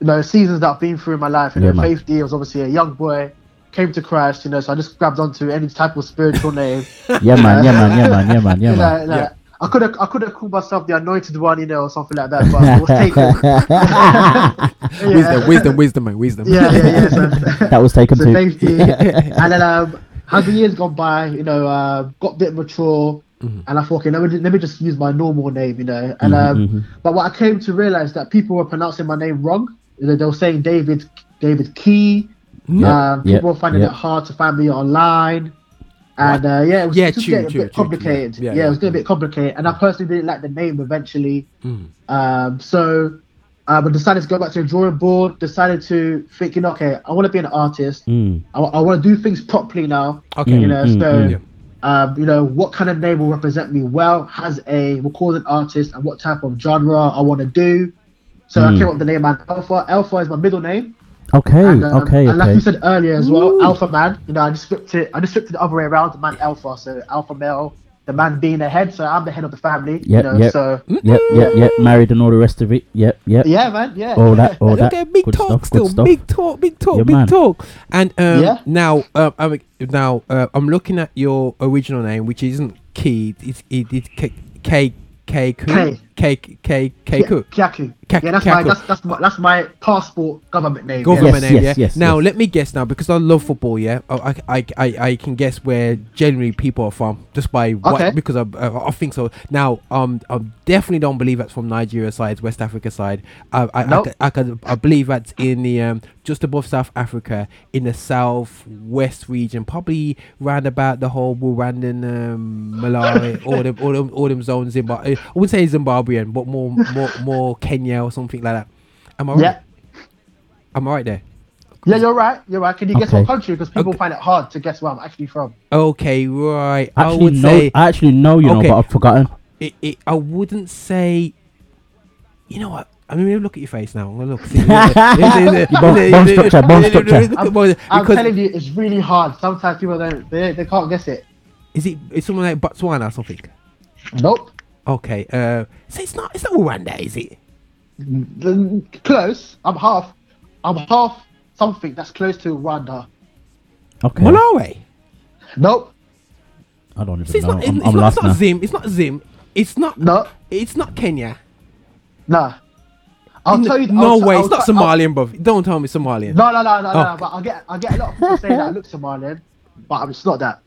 you know seasons that I've been through in my life. You Yeah, know. Faith D was obviously a young boy, came to Christ. You know, so I just grabbed onto any type of spiritual name. *laughs* Yeah, man. Yeah, man. Yeah, man. Yeah, man. Yeah, *laughs* You know, man. like, I could have I could have called myself the anointed one, you know, or something like that, but it was taken. *laughs* *laughs* Wisdom, wisdom, wisdom, man, wisdom. Yeah, yeah, yeah. So, *laughs* That was taken so too. Faith D. and then um, as the years gone by, you know, uh, got a bit mature, Mm-hmm. and I thought, okay, let me, let me just use my normal name, you know. And Mhm, um, mhm. but what I came to realize that people were pronouncing my name wrong. You know, they were saying David David Key. Yeah, um, yeah, people were finding yeah. it hard to find me online. And uh, yeah, it was Yeah, just getting a bit complicated. yeah. Yeah, Yeah, it was getting a bit complicated. And I personally didn't like the name eventually. Mm. Um, so um, I decided to go back to the drawing board, decided to thinking, okay, I want to be an artist. Mm. I, want to do things properly now. Okay. You know, Mm, so mm, Yeah. um, you know, what kind of name will represent me well, has a recording artist, and what type of genre I want to do. So I Mm. came up with the name Alpha. Alpha is my middle name. Okay. And, um, Okay. and like you said earlier as well, Alpha Man. You know, I just flipped it. I just flipped it the other way around. The man Alpha. So Alpha male, the man being the head. So I'm the head of the family. Yep, You know, yep. so Yep. Yep. Yep. Married and all the rest of it. Yep. Yep. yeah, man. Yeah. All that. All that. Okay, big good talk stuff. still. Good stuff. Big talk, big talk, Yeah, big man. talk. And um, Yeah. now, uh, I'm now uh, I'm looking at your original name, which isn't Key. It's it, it's K K K Ku- K. K K K Ku. Kyaku. Kya- Yeah, that's Kyaku. my that's that's my, that's my passport government name. Government Yes, name, yes, yeah. yes, now yes. let me guess now because I love football. Yeah, Oh, I, I, I, I can guess where generally people are from just by what because I, I, I think so. Now, um, I definitely don't believe that's from Nigeria side, West Africa side. I, I, Nope. I, could, I, I believe that's in the um just above South Africa in the southwest region, probably round about the whole Rwandan, um, Malawi, all them, all them, all them zones. Zimbabwe. I wouldn't say Zimbabwean, but more, *laughs* more, more Kenya or something like that. Am I right? Yeah. Am I right there? Yeah, you're right. You're right. Can you guess Okay. what country? Because people find it hard to guess where I'm actually from. Okay, right. I Actually, would no. say I actually know. You know, Okay. but I've forgotten. it, it, I wouldn't say. You know what? I mean, look at your face now. I'm gonna look. See, *laughs* Your bone- bone structure, bone structure. Look at bone- I'm telling you, it's really hard. Sometimes people don't they, they can't guess it. is it? Is someone like Botswana or something? Nope. Okay. Uh, so it's not. It's not Rwanda, is it? Mm, Close. I'm half. I'm half something that's close to Rwanda. Okay. Malawi. Nope. I don't even See, it's know. not. I'm, It's, I'm not, lost it's not now. Zim. It's not Zim. It's not. No. It's not Kenya. Nah. I'll N- tell you. No I'll, way. I'll, it's not I'll- Somalian, bro. Don't tell me Somalian. No, no, no, no, Oh. no. But I get, I get a lot of people saying that I look Somalian, but it's not that.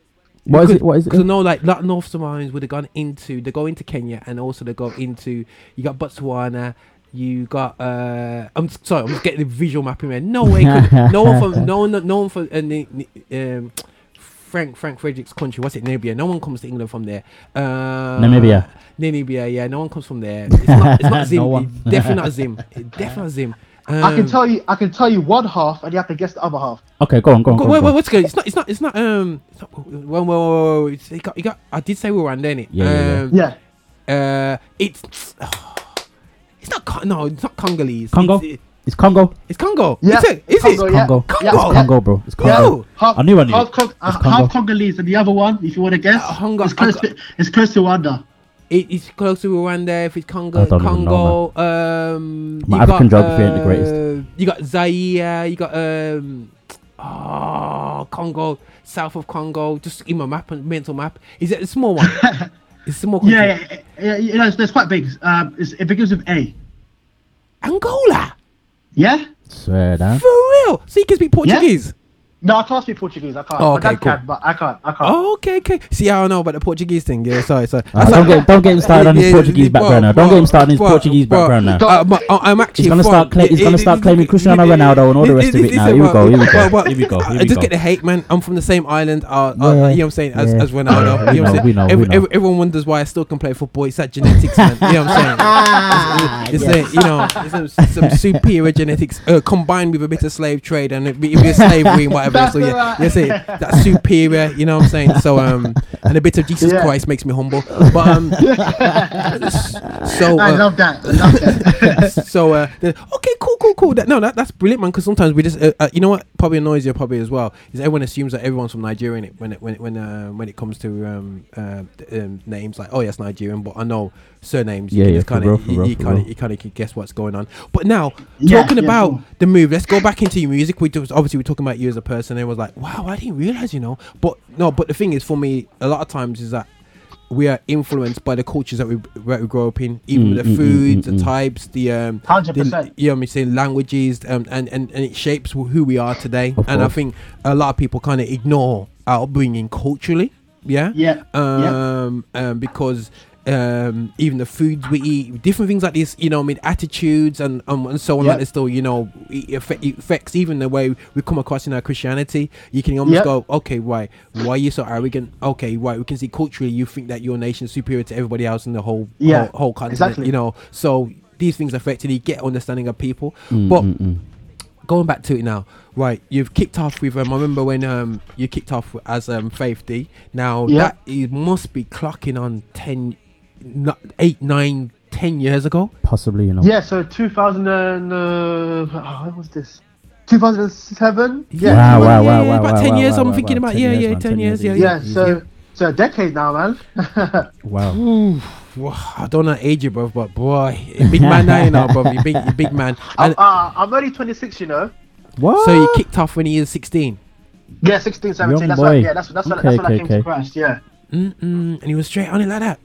What is it? What is Because it? know, like, lot North Somalians would have gone into, they go into Kenya and also they go into, you got Botswana, you got, uh, I'm sorry, I'm just getting the visual mapping, man. No way, could, no one from, no one, no one from, uh, um, Frank Frank Frederick's country. What's it? Namibia. No one comes to England from there. Uh, Namibia. Namibia. Yeah, no one comes from there. It's not, it's not *laughs* Zim. No definitely not Zim. Definitely not Zim. I can Um, tell you, I can tell you one half, and you have to guess the other half. Okay, go on, go on. Go- Go wait, go wait, what's good? It's not. It's not. It's not. Um. It's not, whoa, whoa, whoa, whoa, It's, you got. You got. I did say Rwanda, innit? Yeah, yeah, um, Yeah. Uh. It's. *sighs* it's not. No, it's not Congolese. Congo? It's, It's Congo. it's Congo. Yeah, Is it? Is Congo, it? yeah. Congo. Congo. It's Congo, bro. It's Congo. Yo. Half, I knew I knew. half, Cong- uh, Congo. half Congolese, and the other one, if you want to guess, Uh, Congo- it's close. Congo- To, it's close to Rwanda. It, it's close to Rwanda. If it's Congo, I don't even Congo. um, My African got, geography ain't the greatest. uh, You got Zaire. You got um, oh, Congo, south of Congo. Just in my map, mental map. Is it a small one? *laughs* it's a small country. Yeah, yeah, yeah, yeah, no, it's, it's quite big. Um, it's, it begins with A. Angola. Yeah. Swear down. For real. So you can speak Portuguese. No, I can't speak Portuguese. I can't. Oh, My okay, cool. can, but I can't. I can't. Oh, okay, okay. See, I don't know about the Portuguese thing. Yeah, sorry, sorry. Ah, don't get don't get him started on his Yeah, Portuguese bro, background now. Don't bro, get him started on his bro, Portuguese bro. background now. Uh, but I- I'm actually He's gonna start cla- he's gonna start claiming Cristiano Ronaldo and all the rest of it now. Here we go. Here we go. Here we go. Here I just get the hate, man. I'm from the same island. Uh, uh, Yeah, you know what I'm saying? As, yeah. as Ronaldo. We You know what I'm saying? we know, Every- we know. every- everyone wonders why I still can play football. It's that genetics, man. You know what I'm saying? *laughs* It's, it's, it's a, you know, it's some, some superior genetics uh, combined with a bit of slave trade and a bit, a bit of slavery and whatever. That's so yeah, right. you see, that's superior. You know what I'm saying? So um, and a bit of Jesus Yeah. Christ makes me humble. But um, *laughs* so I uh, love that. I love that. *laughs* so uh, okay, cool, cool, cool. That, no, that, that's brilliant, man. Because sometimes we just, uh, uh, you know what, probably annoys you probably as well is everyone assumes that everyone's from Nigeria when it, when it, when uh, when it comes to um, uh, um, names like oh yes Nigerian, but I know surnames. Yeah, you yeah, just for kind of you, real, you for kind of you kind of can guess what's going on. But now Yeah, talking yeah, about cool. the move, let's go back into your music. We just obviously we're talking about you as a person. And it was like wow, I didn't realize, you know. But no, but the thing is for me, a lot of times is that we are influenced by the cultures that we that we grow up in, even Mm, the mm, mm, foods, mm, the mm. types, the um, 100%. the, you know, what I'm saying languages, um, and, and and it shapes who we are today. Of and I think a lot of people kind of ignore our upbringing culturally. Yeah. Yeah, yeah. Um, um, because um, even the foods we eat, different things like this, you know, I mean, attitudes and um, and so on Yeah. like this. Still, you know, it, affect, it affects even the way we come across in our Christianity. You can almost Yeah. go, okay, right, why are you so arrogant? Okay, right, we can see culturally you think that your nation is superior to everybody else in the whole Yeah, whole, whole continent. exactly. You know, so these things affect you. Get understanding of people, Mm, but mm, mm. going back to it now, right? You've kicked off with. Um, I remember when um you kicked off as um Faith D. Now Yeah. that it must be clocking on 10, no- 8, nine, ten years ago. Possibly, you know. Yeah, so 2000 and uh, oh, when was this? 2007. Yeah. Wow, wow, wow, yeah, wow, about wow, ten wow, years. wow, I'm wow, thinking wow. about yeah, years, yeah, man, ten 10 years. years, Yeah, Yeah, yeah. so so a decade now, man. *laughs* Wow. Ooh, I don't know age you, bro, but boy, big man now, you know, bro, you big, you big man. *laughs* I'm, uh, I'm only 26, you know. What? so you kicked off when he was sixteen. Yeah, 16, 17. Young that's boy. when, yeah, that's that's when, Okay, that's when okay, I came to Christ. Yeah. Mm-mm, and he was straight on it like that.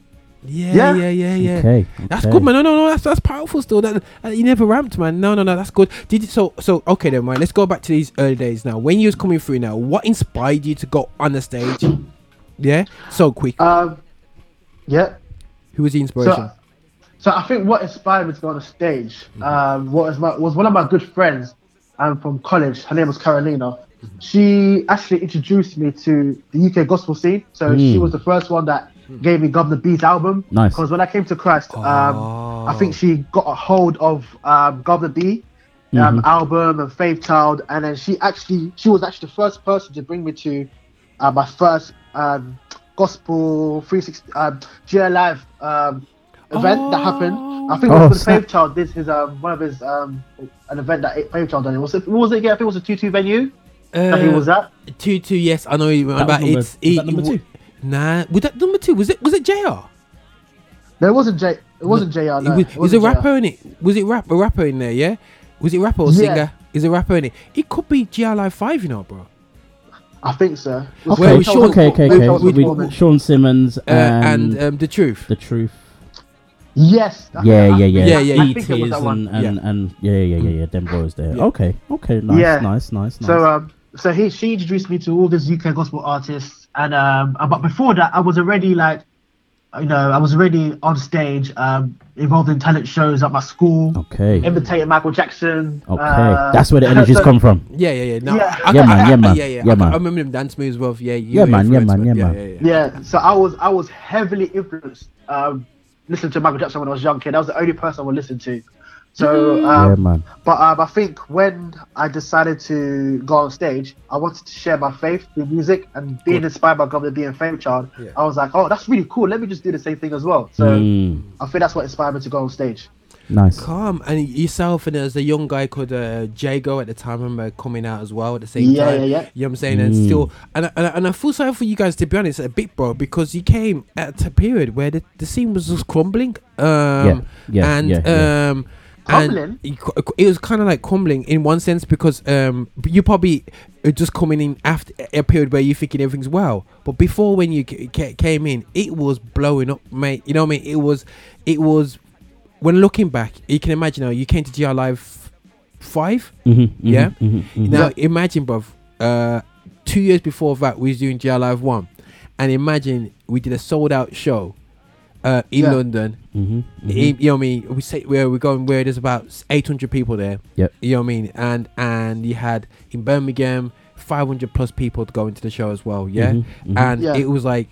Yeah, Yeah. yeah, yeah, yeah. Okay. That's okay. good, man. No, no, no. That's that's powerful. Still, that uh, you never ramped, man. No, no, no. That's good. Did you, so so okay then, right? Let's go back to these early days now. When you was coming through now, what inspired you to go on the stage? Yeah, so quick. Um, yeah. Who was the inspiration? So, so I think what inspired me to go on the stage um, was my, was one of my good friends um, from college. Her name was Carolina. She actually introduced me to the UK gospel scene. So she Mm. was the first one that gave me Guvna B's album. Nice. Because when I came to Christ, um, I Oh. think she got a hold of um, Governor B. Um, Mhm. album and Faith Child, and then she actually she was actually the first person to bring me to uh, my first um, gospel 360 um, GL Live um, event that happened. I think it Oh, was when snap. Faith Child did his um, one of his um, an event that Faith Child done. Was it what was it? Yeah, I think it was a two two venue. I think it was that. two two. Yes, I know you That was about it's that number two? Nah, was that number two? Was it was it Jr? No, it wasn't J. It wasn't JR. No, it was, it was a rapper in it. Was it rap a rapper in there? Yeah. Was it rapper or Yeah. singer? Is a rapper in it? It could be GL Live Five, you know, bro. I think so. Okay, Well, Sean- okay, okay, Faith okay. Child was We- Sean Simmons Uh, and, and um, the truth. the truth. Yes. I- Yeah, I- yeah, yeah. Yeah, yeah, I E think it was that Tears one. and, and, and yeah, yeah, yeah, yeah. Them boys there. Yeah. Okay, okay, nice, Yeah. nice, nice, nice. So um, so he she introduced me to all these UK gospel artists, and um, uh, but before that, I was already like you know, I was already on stage, um, involved in talent shows at my school. Okay. Imitating Michael Jackson. Okay, uh, that's where the energy's so- come from. Yeah, yeah, yeah. No, Yeah. I, Yeah, I- man, I- yeah, man, yeah, yeah. yeah, I, man. I remember them dance moves with yeah, you Yeah, man, yeah, man, with- yeah, man. yeah, yeah. Yeah, so I was I was heavily influenced. Um, listening to Michael Jackson when I was a young kid. That was the only person I would listen to. So, *laughs* um, yeah, man. but um, I think when I decided to go on stage, I wanted to share my faith through music and being inspired by Governor being a faith child. Yeah. I was like, oh, that's really cool. Let me just do the same thing as well. So Mm, I think that's what inspired me to go on stage. nice. Calm and yourself and there's a young guy called uh, Jago at the time. I remember coming out as well at the same Yeah, time. yeah, yeah. You know what I'm saying? And Mm. still, and I- and I, and I feel sorry for you guys to be honest a bit, bro, because you came at a period where the, the scene was just crumbling. Um, yeah, and yeah, yeah. um. Crumbling? And it was kind of like crumbling in one sense because um you probably are just coming in after a period where you're thinking everything's well, but before when you ca- ca- came in, it was blowing up, mate. You know what I mean? It was, it was. When looking back, you can imagine how you came to GL Live five. Mhm, mhm, Yeah. mhm, mhm. Now imagine, bruv, uh, two years before that we was doing GL Live one, and imagine we did a sold out show, uh, in Yeah. London. Mhm, mhm. In- you know what I mean? We say where we're going where there's about 800 people there. Yep. You know what I mean? And and you had in Birmingham 500 plus people to go into the show as well. Yeah. Mhm, mhm. And Yeah. it was like.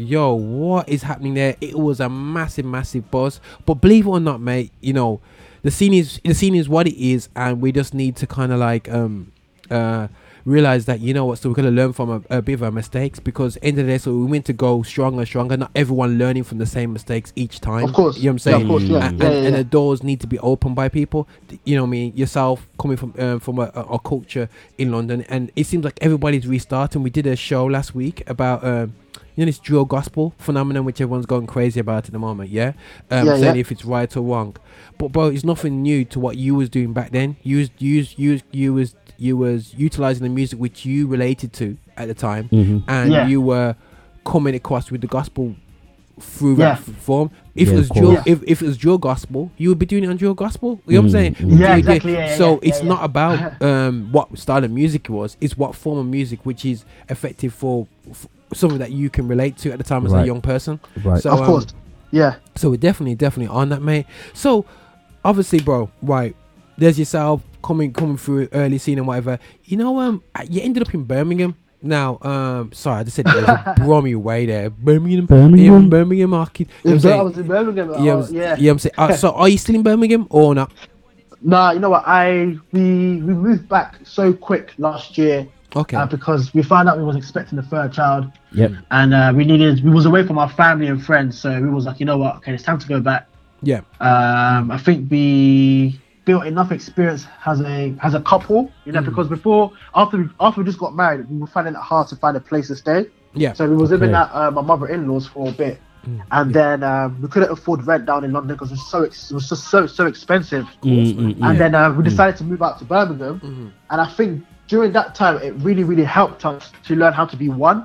Yo, what is happening there? It was a massive, massive buzz. But believe it or not, mate, you know, the scene is the scene is what it is, and we just need to kind of like um uh realize that you know what so we're gonna learn from a, a bit of our mistakes because end of the day so we meant to go stronger stronger not everyone learning from the same mistakes each time. Of course. you know what i'm Yeah, saying? of course, yeah. and, Yeah, and, yeah, and the doors need to be opened by people. You know what i mean? Yourself coming from um, from a, a, a culture in london and it seems like everybody's restarting. We did a show last week about um you know this drill gospel phenomenon which everyone's going crazy about at the moment yeah? Um Yeah, saying yeah. if it's right or wrong. But bro it's nothing new to what you was doing back then. You was you was, you was, you was you was utilizing the music which you related to at the time Mhm. and Yeah. you were coming across with the gospel through Yeah. that form if Yeah, it was drill course. if, if it was drill gospel you would be doing it on drill gospel you know what i'm Mm, saying mm. You Yeah, exactly, yeah, yeah, so yeah, it's yeah. not about *laughs* um what style of music it was it's what form of music which is effective for, f something that you can relate to at the time as a young person Right. so of um, course. Yeah. so we're definitely, definitely on that, mate. So obviously, bro, right? There's yourself coming, coming through early scene and whatever. You know, um, you ended up in Birmingham. Now, um, sorry, I just said there's a *laughs* Brommy way there. Birmingham, Birmingham? yeah, Birmingham market. You know I'm Yeah, I saying? was in Birmingham. Yeah, oh, yeah. yeah, I'm saying. Uh, so, are you still in Birmingham or not? Nah, you know what? I we we moved back so quick last year Okay. uh, because we found out we was expecting a third child, Yep. and uh, we needed we was away from our family and friends, so we was like, you know what? Okay, it's time to go back. yeah. Um, I think we built enough experience as a as a couple, you know, Mm. because before after we, after we just got married, we were finding it hard to find a place to stay. Yeah. So we was living Okay. at uh, my mother-in-law's for a bit, Mm. and then um, we couldn't afford rent down in London because it was so ex- it was just so so expensive. Mm, And then uh, we decided to move out to Birmingham, and I think during that time it really really helped us to learn how to be one.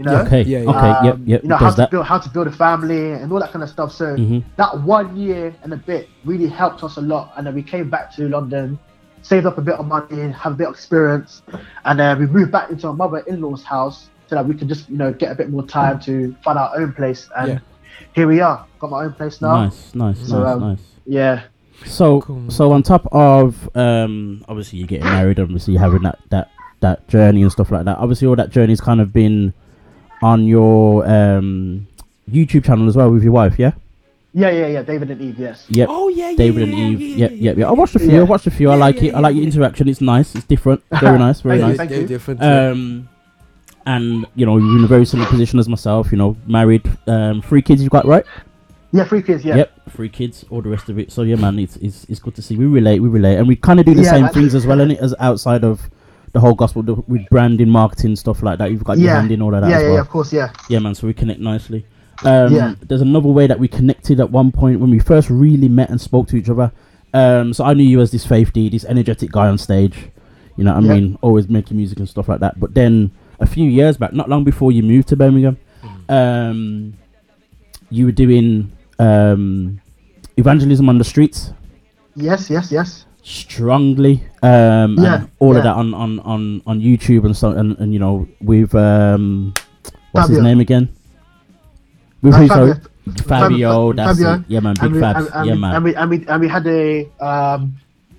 You know, Okay. Yeah, yeah. Okay. yep. Um, Yep. you know how to that. build how to build a family and all that kind of stuff. So Mhm. that one year and a bit really helped us a lot. And then we came back to London, saved up a bit of money, have a bit of experience, and then we moved back into our mother-in-law's house so that we could just you know get a bit more time to find our own place. And Yeah. here we are, got my own place now. Nice. Nice. So, nice. um, nice. Yeah, So, Cool. so on top of um, obviously you getting married, obviously having that that that journey and stuff like that. Obviously, all that journey's kind of been on your um YouTube channel as well with your wife, yeah. yeah, yeah, yeah. David and Eve, yes. Yep. Oh yeah, yeah. David and Eve. yeah, yep, yeah, yep, yep. I watched a few. Yeah. I watched a few. I like yeah, it. I like yeah, your yeah. interaction. It's nice. It's different. *laughs* Very nice. Very nice. thank They're you. different. Um, and you know, you're in a very similar position as myself. You know, married, um, three kids. You got right. Yeah, three kids. Yeah. Yep, three kids, all the rest of it. So yeah, man, it's it's, it's good to see. We relate, we relate, and we kind of do the Yeah, same things as well, and as outside of the whole gospel the, with branding, marketing, stuff like that. You've got your Yeah. hand in all of that yeah, as yeah, well. yeah, of course, yeah. Yeah, man. So we connect nicely. Um, Yeah. There's another way that we connected at one point when we first really met and spoke to each other. Um, so I knew you as this faith D, this energetic guy on stage. You know what I Yeah. mean? Always making music and stuff like that. But then a few years back, not long before you moved to Birmingham, um, you were doing um, evangelism on the streets Yes, yes, yes. Strongly. Um, Yeah, all yeah. of that on, on, on, on YouTube and so and, and you know with um, what's his name again? With Uh, who? Fabio. Fabio, that's Fabio. it. Yeah, man, big and we, Fabs. and, and yeah, man. And we, and we and we had a um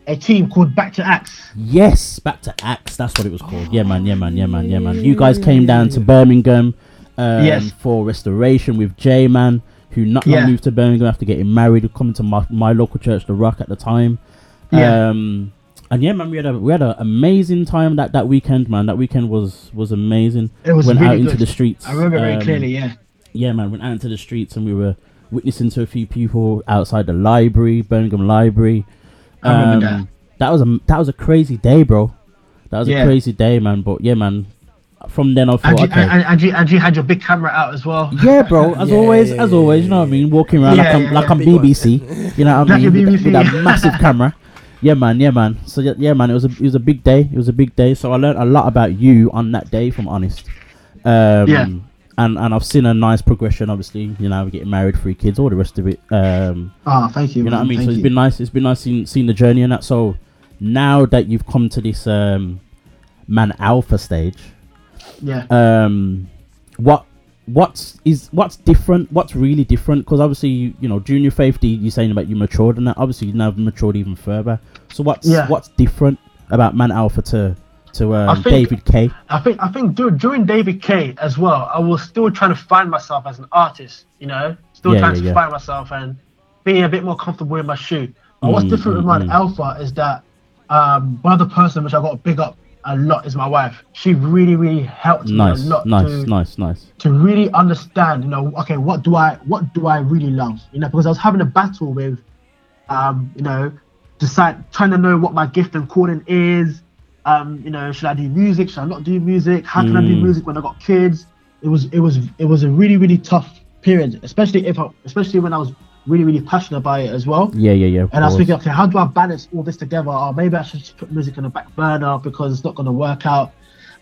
a team called Back to Axe. Yes, back to Axe. That's what it was called. Yeah, man. Yeah, man. Yeah, man. Yeah, man. You guys came down to Birmingham um, Yes. for restoration with J Man, who not Yeah. moved to Birmingham after getting married, coming to my, my local church, The Rock, at the time. Yeah. Um, and yeah, man, we had a we had an amazing time that, that weekend, man. That weekend was was amazing. It was went really out into good. the streets. I remember very um, clearly. Yeah. yeah, man, went out into the streets and we were witnessing to a few people outside the library, Birmingham Library. I remember Um, that was a that was a crazy day, bro. That was Yeah. a crazy day, man. But yeah, man. From then on, And you, okay, and, and, you, and you had your big camera out as well. yeah, bro. As Yeah, always, yeah, as always, yeah, you know what I mean. Walking around Yeah, like I'm yeah, like yeah, I'm big one. BBC. You know what I mean? a With, with BBC. that massive camera. Yeah, man. Yeah, man. So yeah, yeah, man. It was a it was a big day. It was a big day. So I learned a lot about you on that day, from honest. Um, Yeah. And and I've seen a nice progression. Obviously, you know, getting married, three kids, all the rest of it. Um, Ah, thank you. you know what I mean? Thank so it's you. been nice. It's been nice seeing, seeing the journey and that. So now that you've come to this um, Mann Elfer stage, Yeah. um, what what's is what's different? What's really different? Because obviously, you, you know, junior D, you're saying about you matured and that. Obviously, you now matured even further. So what's Yeah. what's different about Mann Elfer to to um, think- David K? I think I think dur- during David K as well, I was still trying to find myself as an artist. You know, still Yeah, trying yeah, to find myself and being a bit more comfortable in my shoe. But what's Mm, different with man mm. alpha is that um, one other person which I got to big up a lot is my wife. She really really helped Nice, me a lot nice, to, nice, nice. to really understand. You know, okay, what do I what do I really love? You know, because I was having a battle with, um, you know, decide trying to know what my gift and calling is. Um, you know, should I do music? Should I not do music? How can I do Mm. music when I got kids? It was it was it was a really really tough period, especially if I, especially when I was really really passionate about it as well. Yeah, yeah, yeah. of And I was thinking, okay, how do I balance all this together? Or maybe I should just put music on the back burner because it's not going to work out.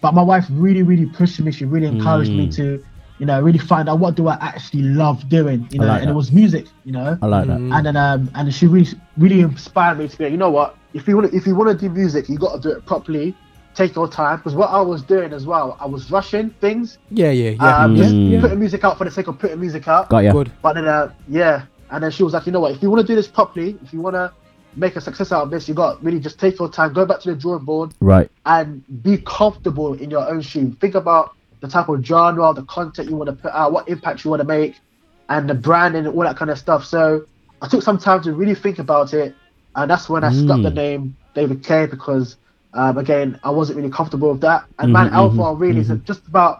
But my wife really, really pushed me. She really encouraged me Mm. to, you know, really find out what do I actually love doing. You know, like and that. it was music. You know, I like that. and then um, and she really, really inspired me to be. like, You know what? If you want, to, if you want to do music, you got to do it properly. Take your time because what I was doing as well, I was rushing things. Yeah, yeah, yeah. Um, just Mm. putting music out for the sake of putting music out. Got ya. Good. But then, uh, yeah, and then she was like, you know what? If you want to do this properly, if you want to make a success out of this, you got really just take your time, go back to the drawing board, Right. and be comfortable in your own shoe. Think about the type of genre, the content you want to put out, what impact you want to make, and the branding and all that kind of stuff. So I took some time to really think about it, and that's when I stuck Mm. the name David K because, um, again, I wasn't really comfortable with that. And Man Mhm, Alpha mhm, really mhm. is just about.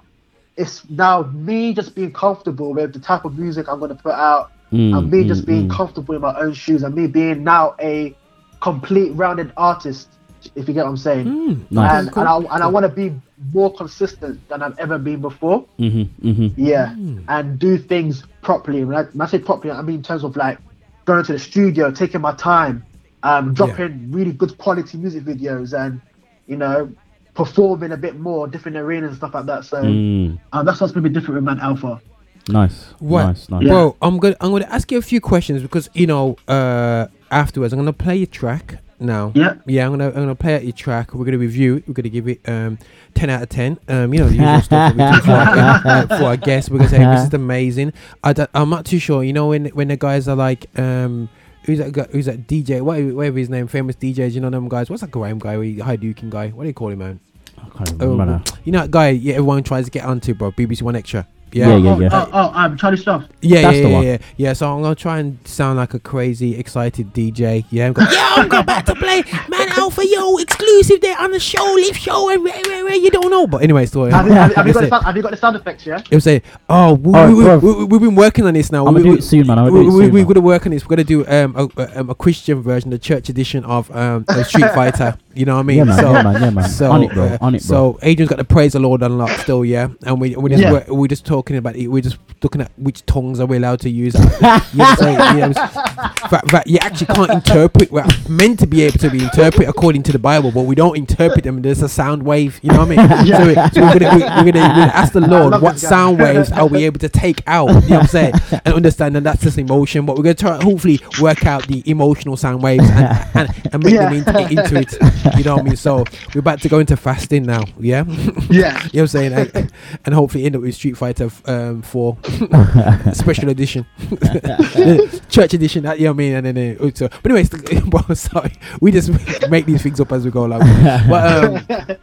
It's now me just being comfortable with the type of music I'm going to put out, Mm, and me mm, just being mm. comfortable in my own shoes, and me being now a complete rounded artist. If you get what I'm saying, Mm, Nice. and, and I and I want to be more consistent than I've ever been before. Mm-hmm, mm-hmm. Yeah, and do things properly. When I, when I say properly, I mean in terms of like going to the studio, taking my time, um, dropping really good quality music videos, and you know, performing a bit more, different arenas and stuff like that. So Mm. um, that's what's going to be different with Mann Elfer. Nice. What? Nice, nice. Bro, I'm gonna I'm gonna ask you a few questions because you know uh afterwards I'm gonna play your track now. Yeah. Yeah, I'm gonna I'm gonna play out your track. We're gonna review it. We're gonna give it um ten out of ten. Um, you know the usual stuff that we do for our, uh, *laughs* for our guests. We're gonna say this is amazing. I don't, I'm not too sure. You know when when the guys are like um. Who's that guy? Who's that DJ? Whatever, whatever his name, famous DJs. You know them guys. What's that Graham guy? Hadouken guy. What do you call him, man? I can't Oh, remember now. you know that guy? Yeah, everyone tries to get onto, bro. BBC 1Xtra. Yeah, yeah, oh, yeah. Oh, oh, um, Charlie Sloth. Yeah, That's yeah, the yeah, one. yeah, yeah. So I'm gonna try and sound like a crazy, excited DJ. Yeah, I'm going, *laughs* yo, I'm going back to play Mann Elfer, yo, exclusive there on the show, live show, and where, where, where you don't know. But anyway, so Have you, have, have you got the sound, have you got the sound effects? Yeah. It'll say, oh, we, Oh, we, bro. we, we, have been working on this now. I'ma we, do we- it soon, man. I'ma do we, it soon, we're gonna work on this. We're gonna do um, a, a, um, a Christian version, the church edition of um, of Street *laughs* Fighter. You know what I mean? Yeah, man, so, yeah, man, yeah, man. So, On it, bro, on it, bro. So Adrian's got the praise the Lord unlocked still, yeah. And we we just Yeah. we're, we're just talking about it. We're just looking at which tongues are we allowed to use. yeah, so, yeah, it was- that, that you actually can't interpret. We're meant to be able to be interpret according to the Bible, but we don't interpret them. There's a sound wave. You know what I mean? *laughs* Yeah. So, we, so we're gonna we, we're gonna we're gonna ask the Lord what sound *laughs* waves are we able to take out. You know what I'm saying? And understand that that's just emotion. But we're gonna try hopefully work out the emotional sound waves and, and, and make them into, into it. *laughs* you know what I mean? So we're about to go into fasting now. Yeah. *laughs* Yeah. you know what I'm saying? And, and hopefully end up with Street Fighter um, 4 *laughs* special edition, *laughs* church edition. uh, You know what I mean? And then, uh, so, but anyways, bro, sorry, we just make these things up as we go along. But um,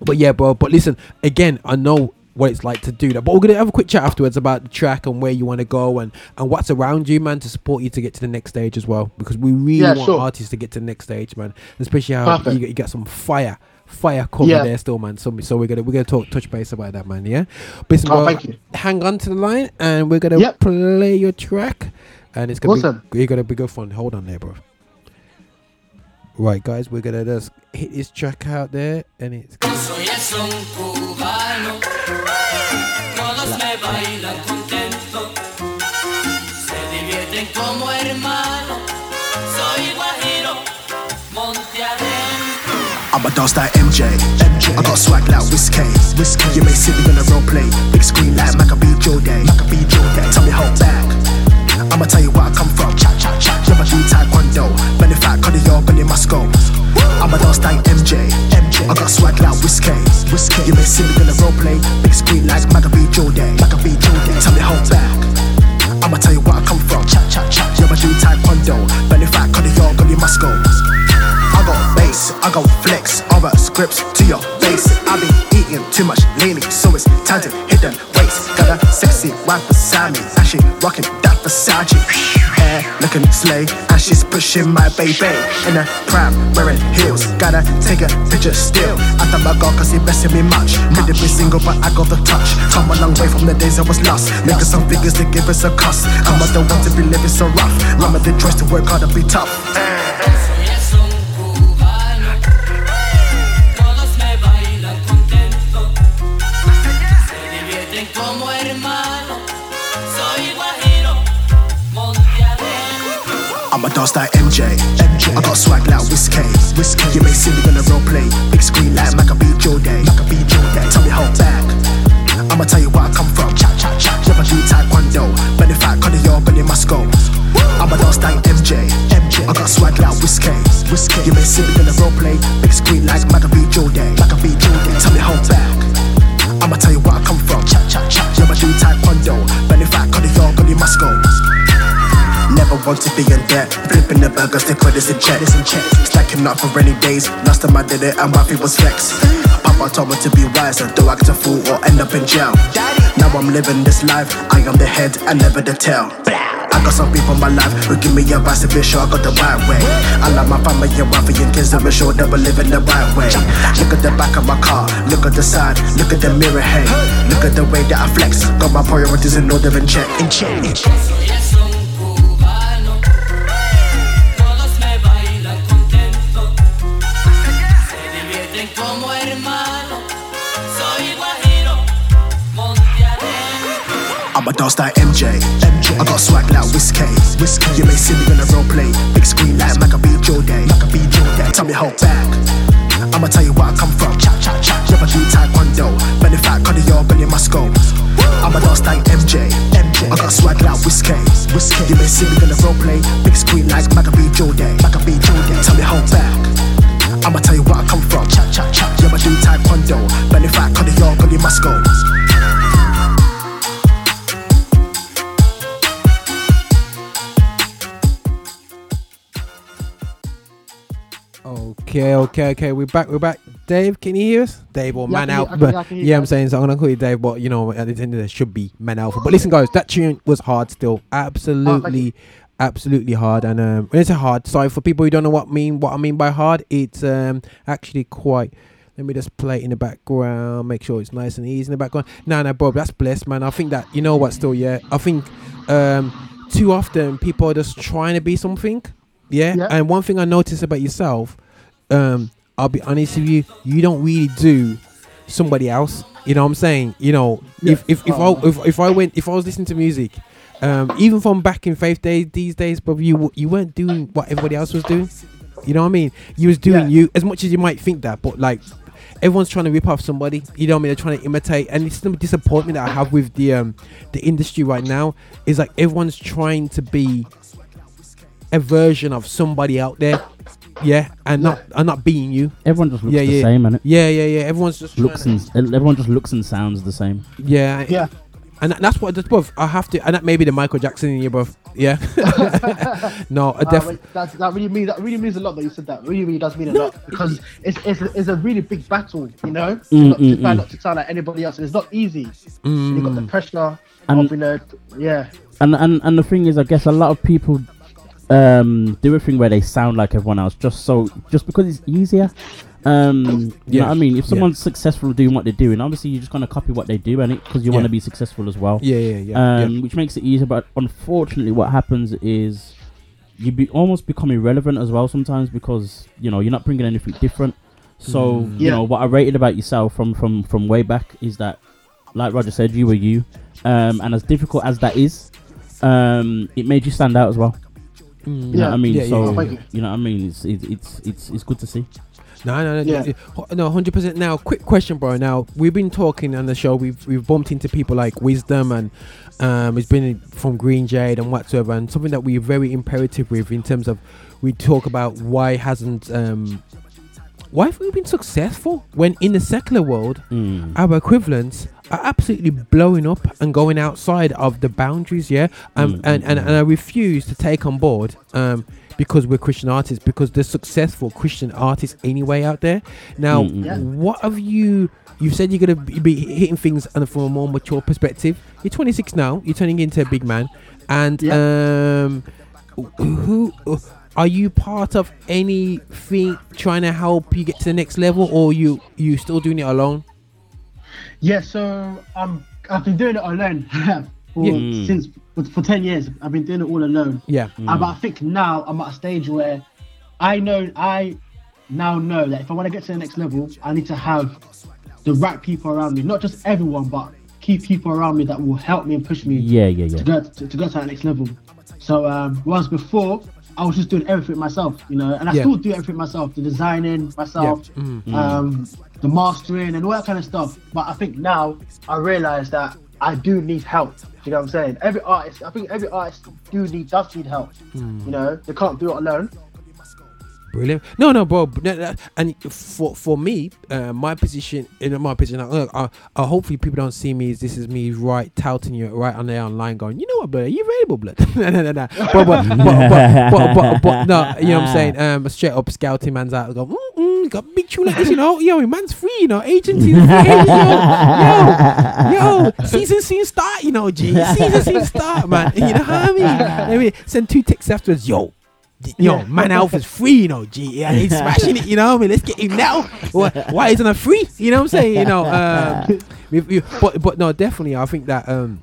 but yeah, bro. But listen, again, I know what it's like to do that. But we're gonna have a quick chat afterwards about the track and where you want to go and and what's around you, man, to support you to get to the next stage as well. Because we really Yeah, want sure. artists to get to the next stage, man. Especially how you, get- you get some fire. Fire cover Yeah. there still, man. So, so we're gonna we're gonna talk touch base about that, man. Yeah, but Oh, thank you. hang on to the line, and we're gonna Yep. play your track, and it's gonna Awesome. be you're gonna be good fun. Hold on there, bro. Right, guys, we're gonna just hit this track out there, and it's. Contento, se divierten como hermanos. Soy guajiro, monte. I'm a dance like MJ. MJ. I got swag like Whiskey. You may see me on a role play. Big screen like Maccabee Day. Maccabee Joe Day. Tell me how back. I'ma tell you where I come from. Cha cha cha. Never do taekwondo. Benefit cardio, belly go. I'm a dance like MJ. MJ. I got swag like Whiskey. Whiskey. You may see me on a role play. Big screen like Maccabee Joe Day. Maccabee Joe Day. Tell me how back. I'ma tell you where I come from. Cha cha cha. Never do taekwondo. Benefit cardio, belly go. I got bass, I got flex, I write scripts to your face. I've been eating too much lately, so it's time to hit the weights. Got a sexy wife beside me, and she rocking that Versace. Hair looking slay, and she's pushing my baby in a pram, wearing heels. Gotta take a picture still. I thought my God, cause he blessing me much. Could have been single, but I got the touch. Come a long way from the days I was lost. Making some figures to give us a cuss. I'm not the one to be living so rough. Remember the choice to work hard and be tough. A dance like MJ. I got swag like Whiskey. You may see me on a role play. Big screen like Maccabee Joe Day. Maccabee Joe Day. Tell me how back. I'ma tell you where I come from. Cha cha cha. Never do taekwondo. Benefit cardio, belly must go. I'm a dance like MJ. I got swag like Whiskey. You may see me on a role play. Big screen like Maccabee Joe Day. Maccabee Joe Day. Tell me how back. I'ma tell you where I come from. Cha cha cha. Never do taekwondo. Benefit belly must go. Never want to be in debt. Flipping the burgers, they this in check. Stacking up for rainy days. Last time I did it, and my feet was flex. Papa told me to be wiser, don't act a fool or end up in jail. Now I'm living this life. I am the head and never the tail. I got some people in my life who give me advice to be sure I got the right way. I love my family and wife and kids to be sure that we're living the right way. Look at the back of my car, look at the side, look at the mirror, hey. Look at the way that I flex. Got my priorities in order in check. In check. Soy es a dance like MJ. I got swag like Whiskey. You may see me on a role play. Big screen like Maccabee Joe Day. Maccabee Joe Day. Tell me how back. I'ma tell you where I come from. Cha cha cha. Never do taekwondo. Benefit cardio, belly must go. I'm a dance like MJ. I got swag like Whiskey. You may see me on a role play. Big screen like Maccabee Joe Day. Maccabee Joe Day. Tell me how back. I'ma tell you where I come from. Cha cha cha. Never do taekwondo. Benefit cardio, belly must go. Okay, okay, okay. We're back. We're back. Dave, can you hear us? Dave or Yeah, Man can Alpha? But yeah, I can hear yeah, you I'm saying so. I'm gonna call you Dave, but you know, at the end of the should be Mann Elfer. But listen, guys, that tune was hard still. Absolutely, absolutely hard. And um, when it's a hard, sorry for people who don't know what mean what I mean by hard. It's um actually quite. Let me just play it in the background. Make sure it's nice and easy in the background. No, no, Bob, that's blessed, man. I think that you know what. Still, yeah. I think um too often people are just trying to be something. Yeah. Yeah. And one thing I noticed about yourself, um, I'll be honest with you, you don't really do somebody else. You know what I'm saying? You know, if if if Oh. I if, if I went if I was listening to music, um, even from back in faith days, these days, but you you weren't doing what everybody else was doing. You know what I mean? You was doing Yeah. you as much as you might think that, but like everyone's trying to rip off somebody. You know what I mean? They're trying to imitate, and it's the disappointment that I have with the um the industry right now is like everyone's trying to be a version of somebody out there. Yeah, and not and not being you. Everyone just looks yeah, the yeah. same, innit? Yeah, yeah, yeah. Everyone's just looks and everyone just looks and sounds the same. Yeah, yeah. And that- that's what that's what I have to, and that may be the Michael Jackson in you, bro. Yeah. *laughs* no, I Uh, def- wait, that, that really means that really means a lot that you said that. Really, really does mean a lot because it's it's a, it's a really big battle, you know. Mm, not, to mm, try mm. not to sound like anybody else. It's not easy. You got the Mm. pressure And- of you know, yeah. And and and the thing is, I guess a lot of people um do a thing where they sound like everyone else just so just because it's easier. Um, you know what I mean? If Yeah. someone's successful doing what they're doing, obviously you're just gonna copy what they do, and it because you want to be successful as well. Yeah, yeah, yeah, Um, which makes it easier. But unfortunately, what happens is you be almost become irrelevant as well sometimes because you know you're not bringing anything different. So Mm. you Yeah. know what I rated about yourself from from from way back is that, like Roger said, you were you, um, and as difficult as that is, um, it made you stand out as well. You know Yeah. what I mean? Yeah, yeah, so yeah. Thank you. you know what I mean? It's it's it's it's, it's good to see. No, no, no, Yeah. no, no, hundred percent. Now, quick question, bro. Now we've been talking on the show. We've we've bumped into people like Wisdom and um, it's been from Green Jade and whatsoever, and something that we're very imperative with in terms of we talk about why hasn't um, why have we been successful when in the secular world Mm. our equivalents are absolutely blowing up and going outside of the boundaries yeah? Um, Mm, and, mm, and, mm. and i refuse to take on board um, because we're christian artists because there's successful christian artists anyway out there. Now Mm, mm, what have you you said you're going to be hitting things on from a more mature perspective. You're 26 now you're turning into a big man. And um who are you part of anything trying to help you get to the next level or you you still doing it alone Yeah, so um, I've been doing it alone *laughs* for, Yeah. Mm. since for, for ten years. I've been doing it all alone. yeah Uh, but I think now I'm at a stage where I know I now know that if I want to get to the next level, I need to have the right people around me. Not just everyone, but key people around me that will help me and push me Yeah, yeah, to yeah. go to, to go to that next level. So um, whereas before I was just doing everything myself, you know, and I Yeah. still do everything myself, the designing myself, Yeah. Mm. um, the mastering and all that kind of stuff. But I think now I realise that I do need help. You know what I'm saying? Every artist, I think every artist do need does need help. Mm. You know, they can't do it alone. Brilliant. No, no, bro. but that- that- And for for me, uh, my position in my position, look, uh, uh, hopefully people don't see me as this is me right touting you right on there online, going, you know what, blood, are you available, blood? *laughs* no, no, no, no. But, but, but, but, but, but, but, no, you know what I'm *laughs* saying? Um, straight up scouting man's out, go, mm, mm, got big tune like this, you know, yo, man's free, you know, agency, free agent, yo, yo, yo, season soon start, you know, G, season soon start, man. You know what I mean? I mean, send two texts afterwards, yo. Yo, Yeah. man, Alpha is free, you know. G, yeah, he's *laughs* smashing it, you know. what I mean, let's get him now. Why, why isn't it free? You know what I'm saying? You know, um, but but no, definitely, I think that um,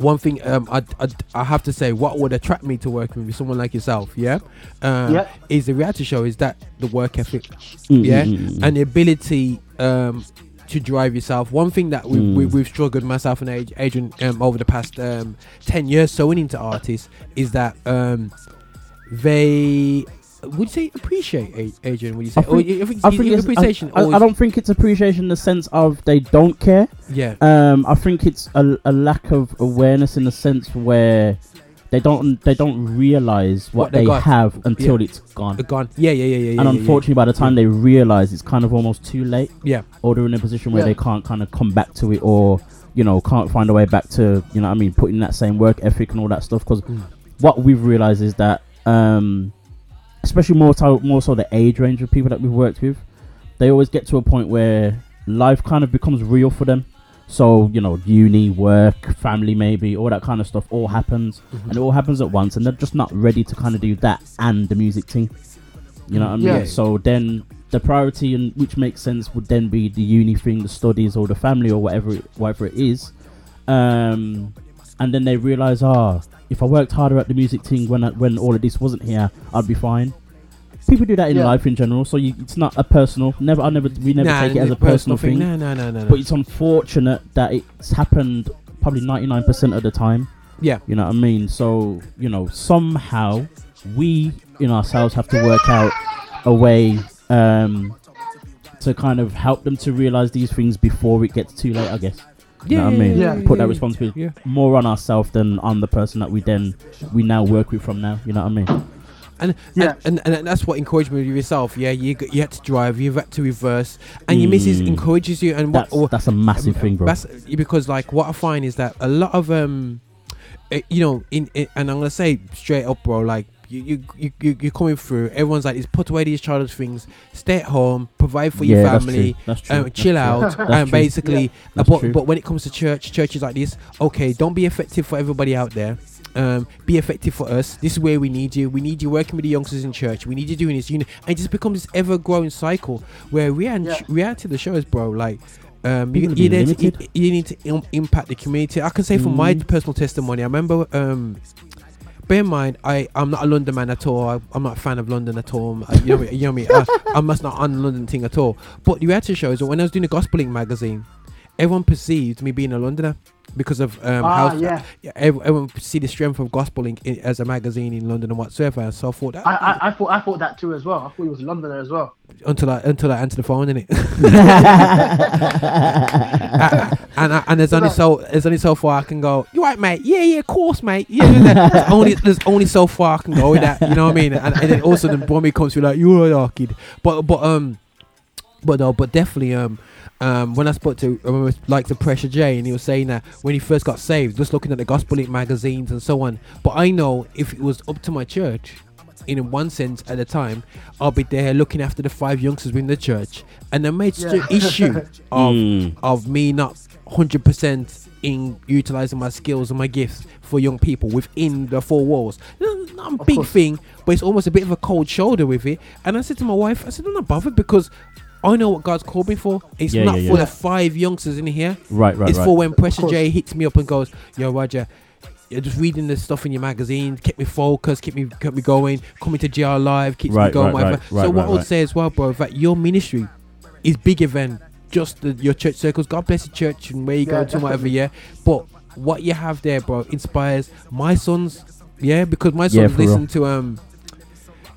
one thing um, I, I I have to say, what would attract me to working with someone like yourself, yeah, um, Yeah. is the reality show. Is that the work ethic, Mm, yeah, and the ability um to drive yourself. One thing that we, we, Mm. we've struggled myself and Ad- Adrian um, over the past um, ten years sewing into artists is that um, they would you say appreciate Adrian? Would you say? I think, or I think, I think appreciation. I, I, I don't think it's appreciation in the sense of they don't care. Yeah. Um, I think it's a, a lack of awareness in the sense where they don't they don't realize what, What they got. have until Yeah. it's gone. gone. Yeah, yeah, yeah, yeah. and yeah, yeah, unfortunately, by the time they realize, it's kind of almost too late. Yeah. Or they're in a position where Yeah. they can't kind of come back to it, or you know, can't find a way back to you know, what I mean, putting that same work ethic and all that stuff. Because Mm. what we've realized is that, um, especially more so more so the age range of people that we've worked with, they always get to a point where life kind of becomes real for them. So you know, uni, work, family, maybe all that kind of stuff all happens, and it all happens at once, and they're just not ready to kind of do that and the music thing. You know what I mean? Yeah. So then the priority, and which makes sense, would then be the uni thing, the studies, or the family, or whatever it, whatever it is. Um, and then they realize, ah, if I worked harder at the music thing when I, when all of this wasn't here, I'd be fine. People do that in Yeah. life in general, so you, it's not a personal. Never, I never, we never Nah, take it as a personal thing. No, no, no, no, no. But it's unfortunate that it's happened probably 99% of the time. Yeah. You know what I mean? So, you know, somehow we in ourselves have to work out a way um, to kind of help them to realize these things before it gets too late, I guess. You know what I mean? yeah, Put yeah, that responsibility yeah. more on ourselves than on the person that we then we now work with from now. You know what I mean? And, Yeah. and, and and that's what encouraged me with yourself. Yeah, you you had to drive, you had to reverse, and your missus Mm. encourages you. And That's, what, that's a massive thing, bro. that's because like what I find is that a lot of um, eh, you know, in, in and I'm gonna say straight up, bro, like. You, you, you, you, you're coming through. Everyone's like, "Is put away these childish things. Stay at home. Provide for Yeah, your that's family. true, that's true, um, chill true. out. That's and basically, Yeah, uh, but but when it comes to church, churches like this, okay, don't be effective for everybody out there. Um, be effective for us. This is where we need you. We need you working with the youngsters in church. We need you doing this. You know, and it just becomes this ever-growing cycle where react react to the shows, bro. Like. Um, you, you, need to, you, you need to im- impact the community. I can say from my Mm. personal testimony. I remember um, bear in mind, I I'm not a London man at all. I, I'm not a fan of London at all. I, you know me. You know me. I, *laughs* I'm not on London thing at all. But the reality shows that when I was doing the Gospel Link magazine, everyone perceived me being a Londoner because of um, Ah, how yeah. ev- everyone see the strength of Gospel Link i- as a magazine in London and whatsoever. And so I thought that I, I, I thought I thought that too as well. I thought he was a Londoner as well. until I until I answered the phone, innit? *laughs* *laughs* *laughs* and I, and there's only so there's only so far I can go. You right, mate? Yeah, yeah, of course, mate. Yeah, yeah, yeah. there's only there's only so far I can go with that. You know what I mean? And, and then also the Brommy comes through like you're a kid, but but um, but no, but definitely um. Um, when I spoke to um, like the Pressure J, and he was saying that when he first got saved, just looking at the Gospel Link magazines and so on. But I know if it was up to my church, in one sense at the time, I'll be there looking after the five youngsters within the church, and the major Yeah. issue *laughs* of Mm. of me not hundred percent in utilizing my skills and my gifts for young people within the four walls. N- Not a big thing, but it's almost a bit of a cold shoulder with it. And I said to my wife, I said, I'm not bothered because. I know what God's called me for. It's Yeah, not yeah, for yeah. the five youngsters in here. Right, right, It's right. for when Pressure course. J hits me up and goes, "Yo, Roger, you're just reading the stuff in your magazine, keep me focused, keep me kept me going. Coming to GR Live keeps me going, right, whatever." right, right, so what right, I would right. say as well, bro, that your ministry is bigger than just the, your church circles. God bless the church and where you Yeah, go to, whatever. Yeah, but what you have there, bro, inspires my sons. Yeah, because my Yeah, sons for real. listen to um.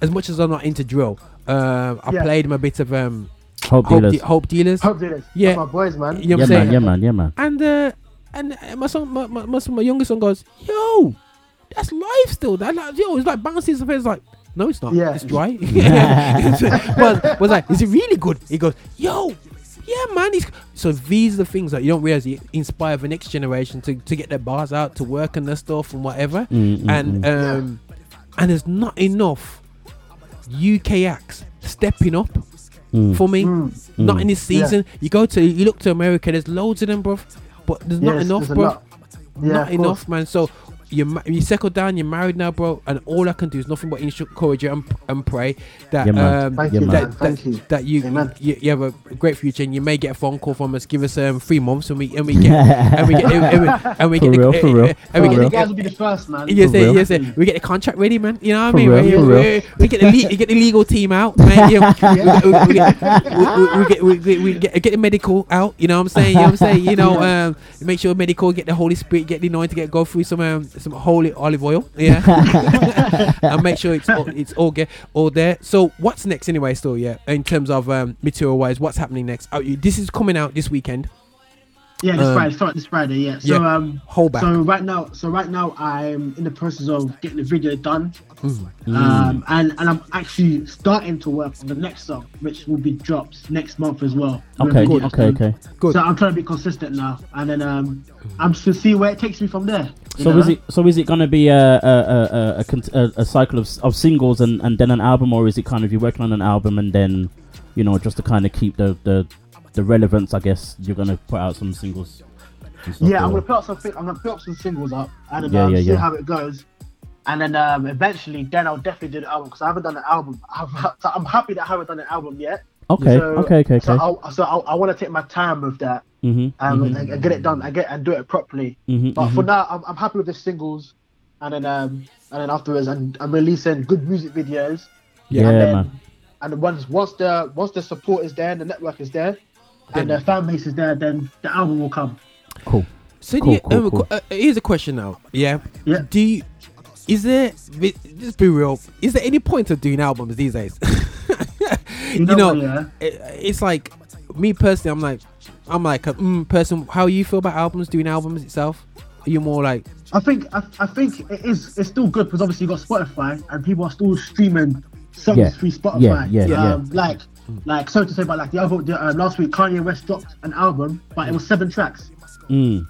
As much as I'm not into drill, um, I Yeah. played them a bit of um. Hope dealers. De- hope dealers. Hope dealers. Yeah, That's my boys, man. You know what yeah, I'm man, saying? yeah, man, yeah, man. And uh, and uh, my son, my, my, my, son, my youngest son goes, "Yo, that's life still. That like, yo, it's like bouncing stuff." It's like, no, it's not. Yeah. it's dry. *laughs* but was like, is it really good? He goes, "Yo." Yeah, man. He's, so these are the things that you don't realize you inspire the next generation to, to get their bars out, to work on their stuff and whatever. Mm, mm, and um, and there's not enough UK acts stepping up Mm. for me. Mm. Not Mm. in this Yeah. season. You go to you look to America. There's loads of them, bruv, but there's not enough, there's bro. Yeah, not enough, course. man. So you ma- you settle down. You're married now, bro, and all I can do is nothing but encourage you and, and pray that Yeah, um Thank you, that, that, you. that you, you you have a great future and you may get a phone call from us. Give us um three months and we and we get and we get and we, and we *laughs* For get the- real, for real, and we get You real. guys will be the first, man. Yes, For sir, yes, sir. We get the contract ready, man. You know what For I mean? real, we, for we- real. we get the le- we get the legal team out, man. You know, we, we, we get, we, we, we get we, we, we get get the medical out. You know what I'm saying? You know what I'm saying? You know, *laughs* um, make sure medical get the Holy Spirit, get the anointing, get go through some um, some holy olive oil, *laughs* yeah, *laughs* and make sure it's all, it's all get all there. So what's next anyway? Still, yeah, in terms of um, material wise, what's happening next? Oh, this is coming out this weekend. Yeah, this Um, Friday. Start this Friday. Yeah. So yeah. um, Hold back. So right now, so right now, I'm in the process of getting the video done, Mm. um, and and I'm actually starting to work on the next song, which will be dropped next month as well. Okay, With okay, okay. Good. So I'm trying to be consistent now, and then um, I'm just to see where it takes me from there. So know? is it so is it gonna be a a, a, a, a, a, a cycle of, of singles and, and then an album, or is it kind of you're working on an album and then you know just to kind of keep the, the the relevance? I guess you're gonna put out some singles. Yeah, I'm gonna put up some. I'm gonna put up some singles up, and then Yeah, um, yeah, see yeah. how it goes. And then um, eventually, then I'll definitely do the album because I haven't done an album. *laughs* I'm, so I'm happy that I haven't done an album yet. Okay, So- okay, okay, So, okay. I'll, so I'll, I want to take my time with that Mhm, um, mhm. and, get it done. I get and do it properly. Mhm, But for mhm. now, I'm, I'm happy with the singles, and then um, and then afterwards, and I'm releasing good music videos. Yeah, and then, man. And once once the once the support is there, and the network is there, and the fan base is there, then the album will come. Cool. So Cool, yeah, cool, um, cool. uh, here's a question now. Yeah. Yeah. Do you, is there just be real? Is there any point of doing albums these days? *laughs* you know know, yeah. it, it's like me personally. I'm like, I'm like a mm, person. How you feel about albums? Doing albums itself? Are you more like I think I, I think it is it's still good because obviously you got Spotify and people are still streaming songs Yeah. through Spotify. Yeah, yeah, yeah. um, Like like so to say, but like the other the, uh, last week Kanye West dropped an album, but it was seven tracks. Mm.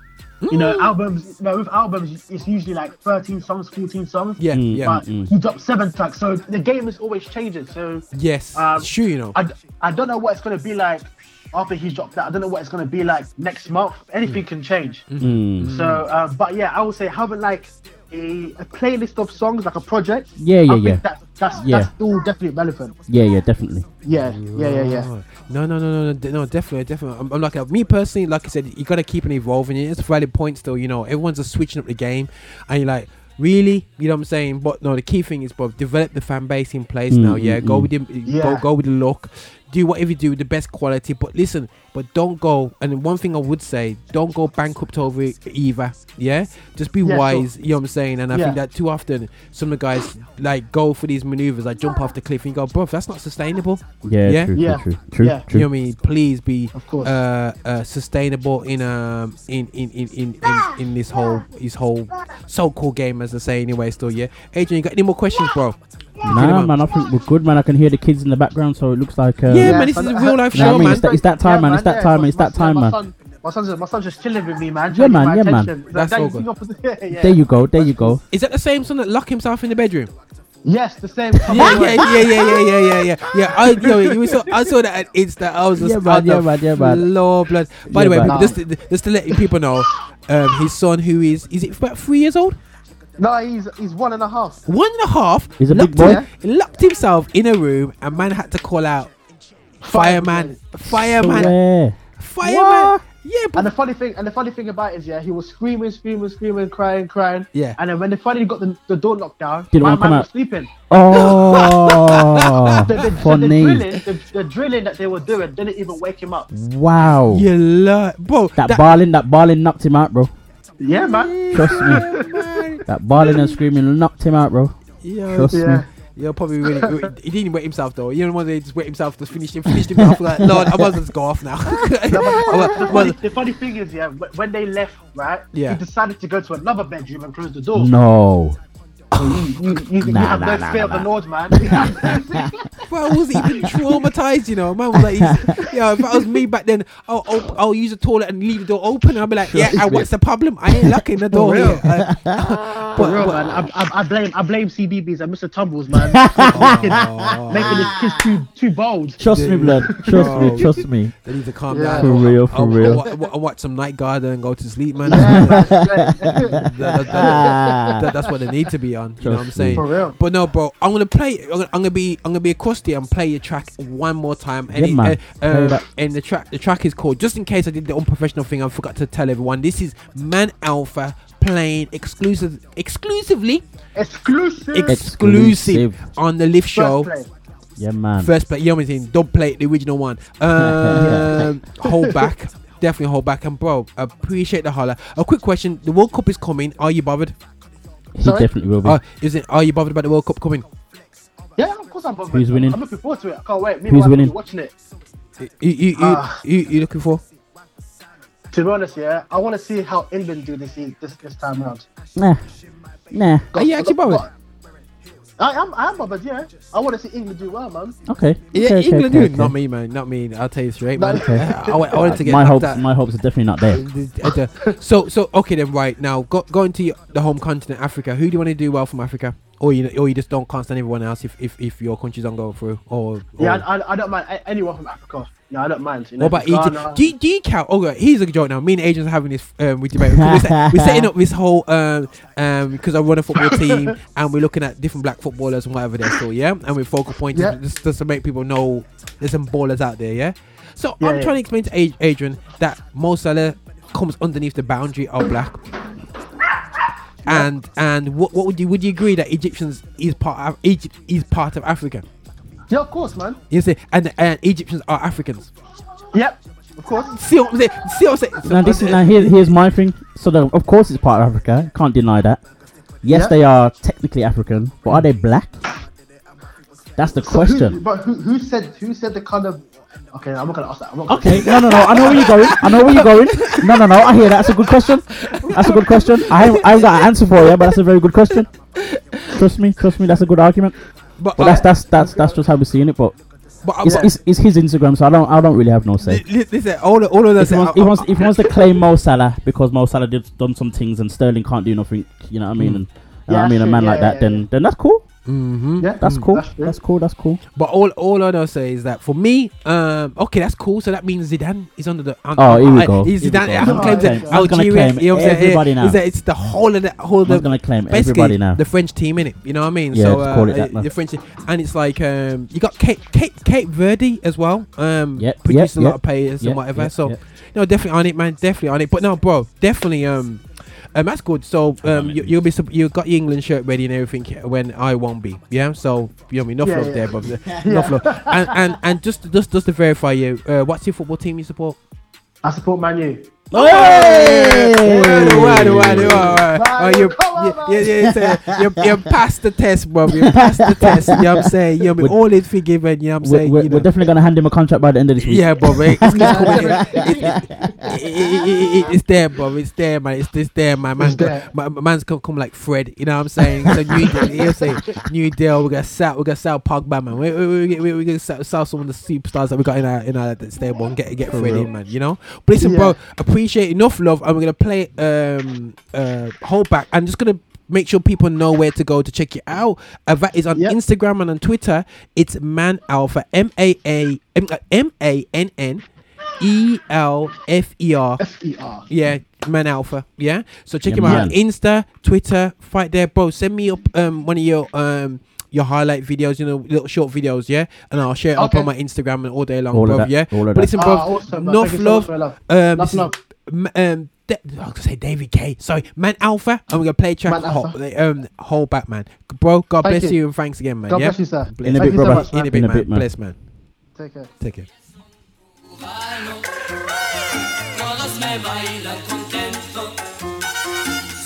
You know, albums. You know, with albums, it's usually like thirteen songs, fourteen songs. Yeah, Mm. yeah, But mm. he dropped seven tracks, so the game is always changing. So Yes, um, it's true, you know. I, I don't know what it's gonna be like after he's dropped that. I don't know what it's gonna be like next month. Anything can change. Mm. So, um, but yeah, I would say having like a, a playlist of songs, like a project. Yeah, I yeah, think yeah. That, that's Yeah. that's still definitely relevant. Yeah, yeah, definitely. Yeah, yeah, yeah, yeah. No, no, no, no, no, no, definitely, definitely. I'm, I'm like uh, me personally, like I said, you gotta keep on evolving. It's a valid point still. You know, everyone's just switching up the game, and you're like, really, you know what I'm saying? But no, the key thing is, bro, develop the fan base in place Mm, now. Yeah, mm, go mm. with the go Yeah. go with the look. Do whatever you do with the best quality, but listen, but don't go. And one thing I would say, don't go bankrupt over it either. Yeah, just be Yeah, sure. wise. You know what I'm saying? And I Yeah. think that too often, some of the guys like go for these maneuvers, like jump off the cliff, and you go, bro, that's not sustainable. Yeah, yeah, true, Yeah. true, true, true, Yeah. true. you know what I mean? Please be Of course. uh, uh, sustainable in um in in, in, in, in in this whole this whole so-called game, as I say anyway. Still, yeah. Adrian, you got any more questions, bro? Nah, man, I think we're good, man. I can hear the kids in the background, so it looks like. Uh, Yeah, Yeah, man, this is a real life You know what show, I man. It's that, it's that time, Yeah, man. It's that time, man. It's that time, man. son- My son's, my son's just chilling with me, man. Yeah, man, yeah, man. That's that all good. *laughs* yeah, yeah. There you go, there you go. Is that the same son that locked himself in the bedroom? Yes, the same. *laughs* Yeah, yeah, yeah, yeah, yeah, yeah, yeah, yeah. Yeah, I, yo, you saw, I saw that at Insta. I was just Yeah, man, yeah, man, yeah, man. floor, blood. By Yeah, the way, man. people, just to, just to let people know, um, his son, who is is it about three years old? No, he's he's one and a half. One and a half. He's a locked big boy? him- locked himself in a room, and man had to call out fireman, fireman, Swear. fireman. Yeah, And the funny thing, and the funny thing about it is, yeah, he was screaming, screaming, screaming, crying, crying. Yeah. And then when they finally got the, the door locked down, Didn't my wanna come man was out. sleeping. *laughs* Oh, The, the, the, the drilling, the, the drilling that they were doing didn't even wake him up. Wow. you love, bro. That, that- barling, that barling knocked him out, bro. Yeah, man. Trust me. *laughs* That barling and screaming knocked him out, bro. Yeah, Trust Yeah. me. Yeah, probably really. *laughs* he didn't wet himself though. You know, when they just wet himself, just finished him, finished him off. Like, Lord, I must just go off now. *laughs* No, but I the, funny, the funny thing is, yeah, when they left, right, Yeah. he decided to go to another bedroom and close the door. No. So you, you, you, you Nah, have nah, no nah, fear nah, of the nah. Lord, man. *laughs* Bro, I was even traumatized, you know. Man was like, he's, yeah, if that was me back then, I'll, I'll, I'll use the toilet and leave the door open. I'll be like, yeah, and what's the problem? I ain't locking the *laughs* door real. here. Uh, *laughs* For real, man. I, I, I blame I blame CBeebies and Mr. Tumbles, man. making, making his kids too too bold. Trust me, blood. Trust Bro. me, trust me. they need to calm Yeah. down. For real, for I'll, real. I'll, watch some Night Guard and go to sleep, man. Yeah, man. That- that- that- that- that's what they need to be on. You know what I'm saying? For real. But no, bro, I'm gonna play. I'm gonna, I'm gonna be. I'm gonna be accosted and play your track one more time. And, Yeah, it- man. uh, uh, and the track. The track is called. Just in case I did the unprofessional thing, I forgot to tell everyone. This is Mann Elfer playing exclusive, exclusively, Exclusive. exclusive on the Lift Show. First play. Yeah, man. First play, you know what I'm saying? Don't play the original one. *laughs* Um, hold back. Definitely hold back. And bro, appreciate the holler. A quick question: The World Cup is coming. Are you bothered? He Sorry? definitely will be. Uh, is it? Are you bothered about the World Cup coming? Yeah, of course I'm bothered. Who's winning? I'm looking forward to it. I can't wait. Me and Who's my wife will winning? Watching it. You, you, you, Ah. you, you looking for? To be honest, yeah, I want to see how England do this e- this this time round. Nah. Nah. Are you actually bothered? I am, I am bothered. Yeah, I want to see England do well, man. Okay. Yeah, okay, okay, England okay, do. okay. Not me, man. Not me. I'll tell you straight, man. *laughs* Okay. I, wa- I wanted to get my hopes, out. my hopes are definitely not there. *laughs* So, so okay then. Right now, go, going to the home continent, Africa. Who do you want to do well from Africa, or you, or you just don't can't stand everyone else if, if, if your countries don't go through, or, or Yeah, I, I, I don't mind anyone from Africa. Yeah, I don't mind. You know, What about. Egypt? Do you, do you count? Oh, God, here's a joke now. Me and agents are having this um, with debate. We're, set- we're setting up this whole um um because I run a football team *laughs* and we're looking at different black footballers and whatever they're still, yeah. And we're focal points Yeah. just, just to make people know there's some ballers out there, yeah. So Yeah, I'm yeah. trying to explain to Ad- Adrian that Mo Salah comes underneath the boundary of black. And and what, what would you would you agree that Egyptians is part of Egypt is part of Africa? Yeah, of course, man. You see, and and Egyptians are Africans. Yep, of course. See what I'm saying? See what I'm saying? So- Now this is now here, here's my thing. So the, of course it's part of Africa. Can't deny that. Yes, Yeah. they are technically African, but are they black? That's the So who- question. but who, who said who said the kind of Okay, I'm not gonna ask that. I'm not Okay, no, no, no. I know where you're going. I know where you're going. No, no, no. I hear that. That's a good question. That's a good question. I haven't, I haven't got an answer for you, but that's a very good question. Trust me, trust me. That's a good argument. But, But that's that's that's that's just how we're seeing it. But But- it's, but- it's, it's his Instagram, so I don't I don't really have no say. Listen, all all of If us. he, wants, if, he wants, if he wants to claim Mo Salah because Mo Salah did done some things and Sterling can't do nothing, you know what I mean? Mm. And, Yeah, I mean, a man true. like Yeah, that, yeah, then then that's cool. Mm-hmm. Yeah, That's mm, cool. that's. That's cool. That's cool. But all all I know say is that for me, um, okay, that's cool. So that means Zidane is under the. Un- Oh, here we uh, go. He's Zidane. go. I Man's claim gonna that claim- Algeria. claim You know what everybody Yeah, now. Is that it's the whole of the whole of the. Man's gonna claim everybody now. The French team in it. You know what I mean? Yeah, so just uh, call it that uh, the French, and it's like um, you got Cape Cape Cape Verde as well. Um, Yep, produced yep, a lot yep. of players Yep, and whatever. yep, so, yep. no, definitely on it, man. Definitely on it. But no, bro, definitely um. Um, that's good. So um, you, you'll be sup- you got your England shirt ready and everything when I won't be. Yeah. So you know me, enough Yeah, love yeah. there, but *laughs* Yeah. enough love. And and and just just just to verify you, uh, what's your football team you support? I support Manu. Hey! Hey! Why do I do I? Man, Oh, you, come on, you, you, you, say, you, you *laughs* passed the test, bro. You passed the test. You know what I'm saying? You know what I mean? All is forgiven. You know what I'm We're, saying? we're, you we're definitely gonna hand him a contract by the end of this week. Yeah, bro. Eh? It's, it's. It- it- it- it- it- it's there, bro. It's there, man. It's this there, man. Man, It's there. my, my man's come, come like Fred. You know what I'm saying? So new deal. He'll say new deal. We got sell. We got sell Pogba, man. We we we, we, we gonna sell, sell some of the superstars that we got in our in our stable and get get For Fred real. in, man. You know. But listen, Yeah. bro. Appreciate enough love, and we're gonna play um uh hold back. I'm just gonna. Make sure people know where to go to check you out. Uh, that is on Yep. Instagram and on Twitter. It's Mann Elfer M A A M M A N N E L F E R. F E R. Yeah, Mann Elfer. Yeah. So check Yeah, him out on. Insta, Twitter, fight there, bro. Send me up um one of your um your highlight videos, you know, little short videos, yeah, and I'll share it up on my Instagram and all day long, All of bro. that, Yeah. all of but listen, bro, Ah, awesome, enough Thank you so love. much for your love. Um, Enough love. M- um, De- I was gonna say David K. Sorry, Mann Elfer, and we're gonna play a track. Man Hold, Alpha. um, hold back, man, bro. God Thank bless you. you. and thanks again, man. God yeah? bless you, sir. Bless In a bit, Thank you so brother. much, In a bit, In a man. bit, man. Bless, man. Take care. Take care. Todos me bailan contento,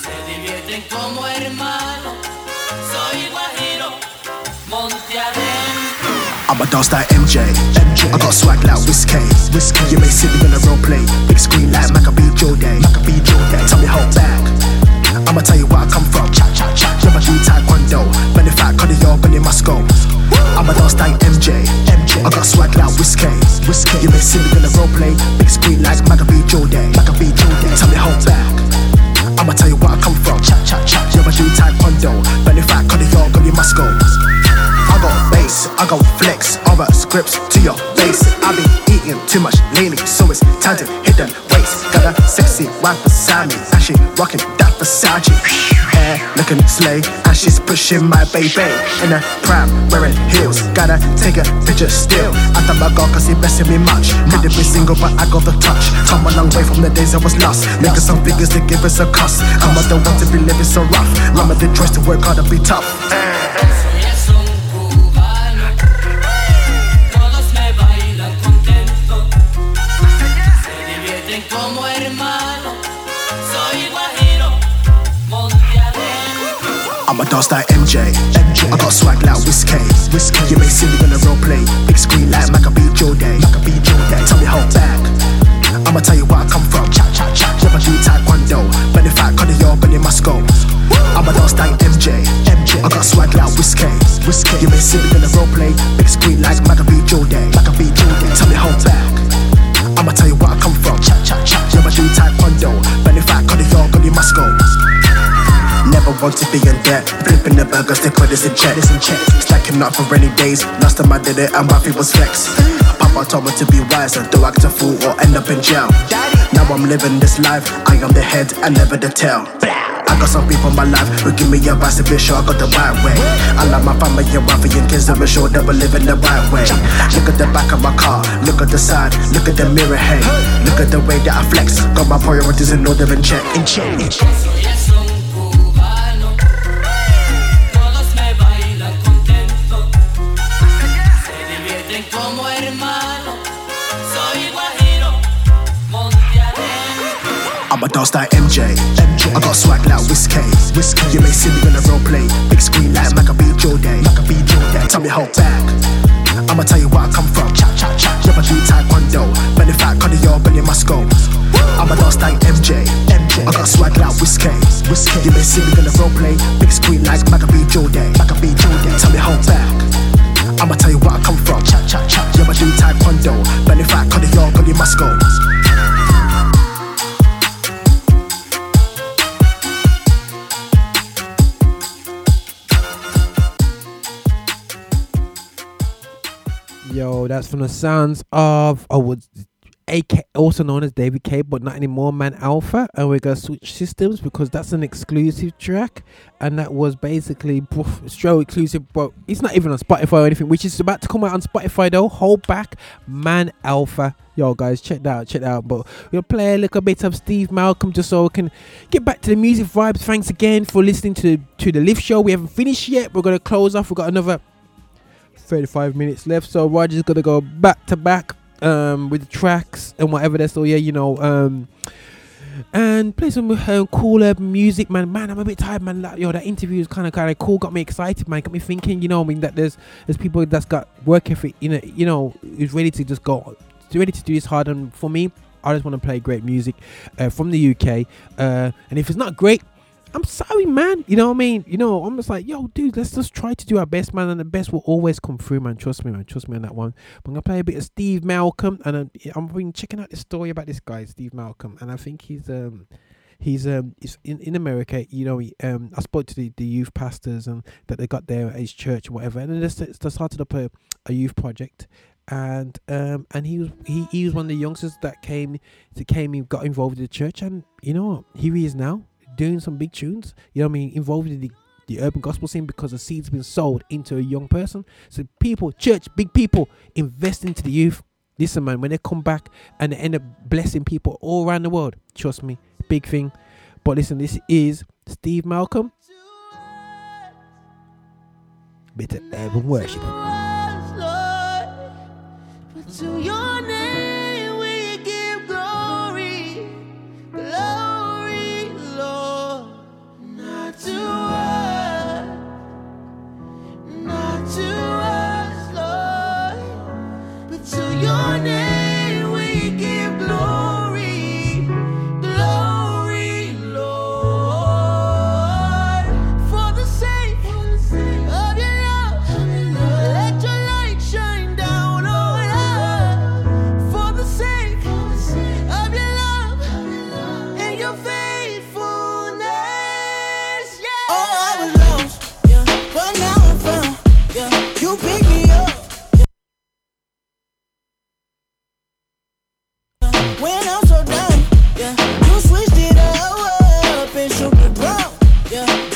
se divierten como hermanos. Adentro. I'm a dance like MJ. MJ. I got swag like Whiskey. Whiskey. You may see me on the role play. Big screen like Maccabee Joe Day. Maccabee Joe Day. Tell me how back. I'ma tell you where I come from. Cha cha cha. Never do taekwondo. Belly fat, cut it must go. I'm a dance like MJ. MJ. I got swag like Whiskey. Whiskey. You may see me on the role play. Big screen like Maccabee Joe Day. Maccabee Joe Day. Tell me how back. I'ma tell you where I come from. Cha cha cha. Never do taekwondo. Belly fat, cut it must go. I got bass, I got flex, I write scripts to your face. I been eating too much lately, so it's time to hit the waist. Got a sexy wife beside me, and she rocking that Versace. Hair looking slay, and she's pushing my baby in a prime, wearing heels. Gotta take a picture still. I thank my God cause he blessing me much. Could have been single, but I got the touch. Come a long way from the days I was lost. Making some figures to give us a cuss. I'm not the one to be living so rough. Mama did choice to work hard and be tough. Adentro. I'm a dance like MJ. I got swag like Whiskey. You may see me on the role play. Big screen like Maccabee Joe Day. Maccabee Joe Day. Tell me how back. I'ma tell you where I come from. Cha cha cha. Never do taekwondo. Belly fat, cut it must go. I'm a dance like MJ. I got swag like Whiskey. You may see me on the role play. Big screen like Maccabee Joe Day. Maccabee Joe Day. Tell me how back. I'ma tell you where I come from. Cha cha cha. Never do taekwondo. Belly fat, cut it must go. Never want to be in debt. Flipping the burgers, they put this in check. This in check. Stacking up for rainy days. Last time I did it, and my was flex. Papa told me to be wise and do act a fool or end up in jail. Now I'm living this life. I am the head and never the tail. I got some people in my life who give me advice to be sure I got the right way. I love my family and wife and kids to be sure that we're living the right way. Look at the back of my car, look at the side, look at the mirror, hey. Look at the way that I flex. Got my priorities in order and check. In check. Soy es I'm a dance like MJ. I got swag like Whiskey. You may see me on the role play. Big screen like Maccabee Joe Day. Maccabee Joe Day. Tell me how back. I'ma tell you where I come from. Chat, chat, chat. Never do taekwondo. Belly fat, cardio, belly must go. I'm a dance like MJ. MJ. I got swag like whiskey. Whiskey. You may see me gonna role play. Big screen like Maccabee Joe Day. Maccabee Joe Day. Tell me hold back. I'ma tell you where I come from. Chat, chat, chat. Never do taekwondo. Belly fat, cardio, belly must go. Yo, that's from the sounds of oh, would AK also known as David K, but not anymore, Mann Elfer, and we're gonna switch systems because that's an exclusive track, and that was basically poof, exclusive, but it's not even on Spotify or anything, which is about to come out on Spotify though. Hold back, Mann Elfer. Yo, guys, check that out, check that out. But we'll play a little bit of Steve Malcolm just so we can get back to the music vibes. Thanks again for listening to to the Lift Show. We haven't finished yet. We're gonna close off. We've got another 35 minutes left. So roger's gonna go back to back um with tracks and whatever that's all yeah you know um and play some uh, cool urban music man. Man i'm a bit tired man. Like, yo that interview is kind of kind of cool. Got me excited man. Got me thinking you know i mean that there's there's people that's got work ethic you know you know who's ready to just go ready to do this hard. And for me i just want to play great music uh, from the uk uh and if it's not great I'm sorry, man. You know what I mean? You know, I'm just like, yo, dude, let's just try to do our best, man, and the best will always come through, man. Trust me, man. Trust me on that one. I'm gonna play a bit of Steve Malcolm, and I'm, I'm been checking out this story about this guy, Steve Malcolm, and I think he's um he's um he's in, in America. You know, he, um I spoke to the, the youth pastors and that they got there at his church or whatever, and then they, they started up a, a youth project. And um and he was he, he was one of the youngsters that came that came and got involved in the church and you know what here he is now doing some big tunes. You know what I mean? Involved in the, the urban gospel scene because the seed's been sold into a young person. So people, church, big people invest into the youth. Listen, man, when they come back and they end up blessing people all around the world, trust me, big thing. But listen, this is Steve Malcolm. Bit of urban worship.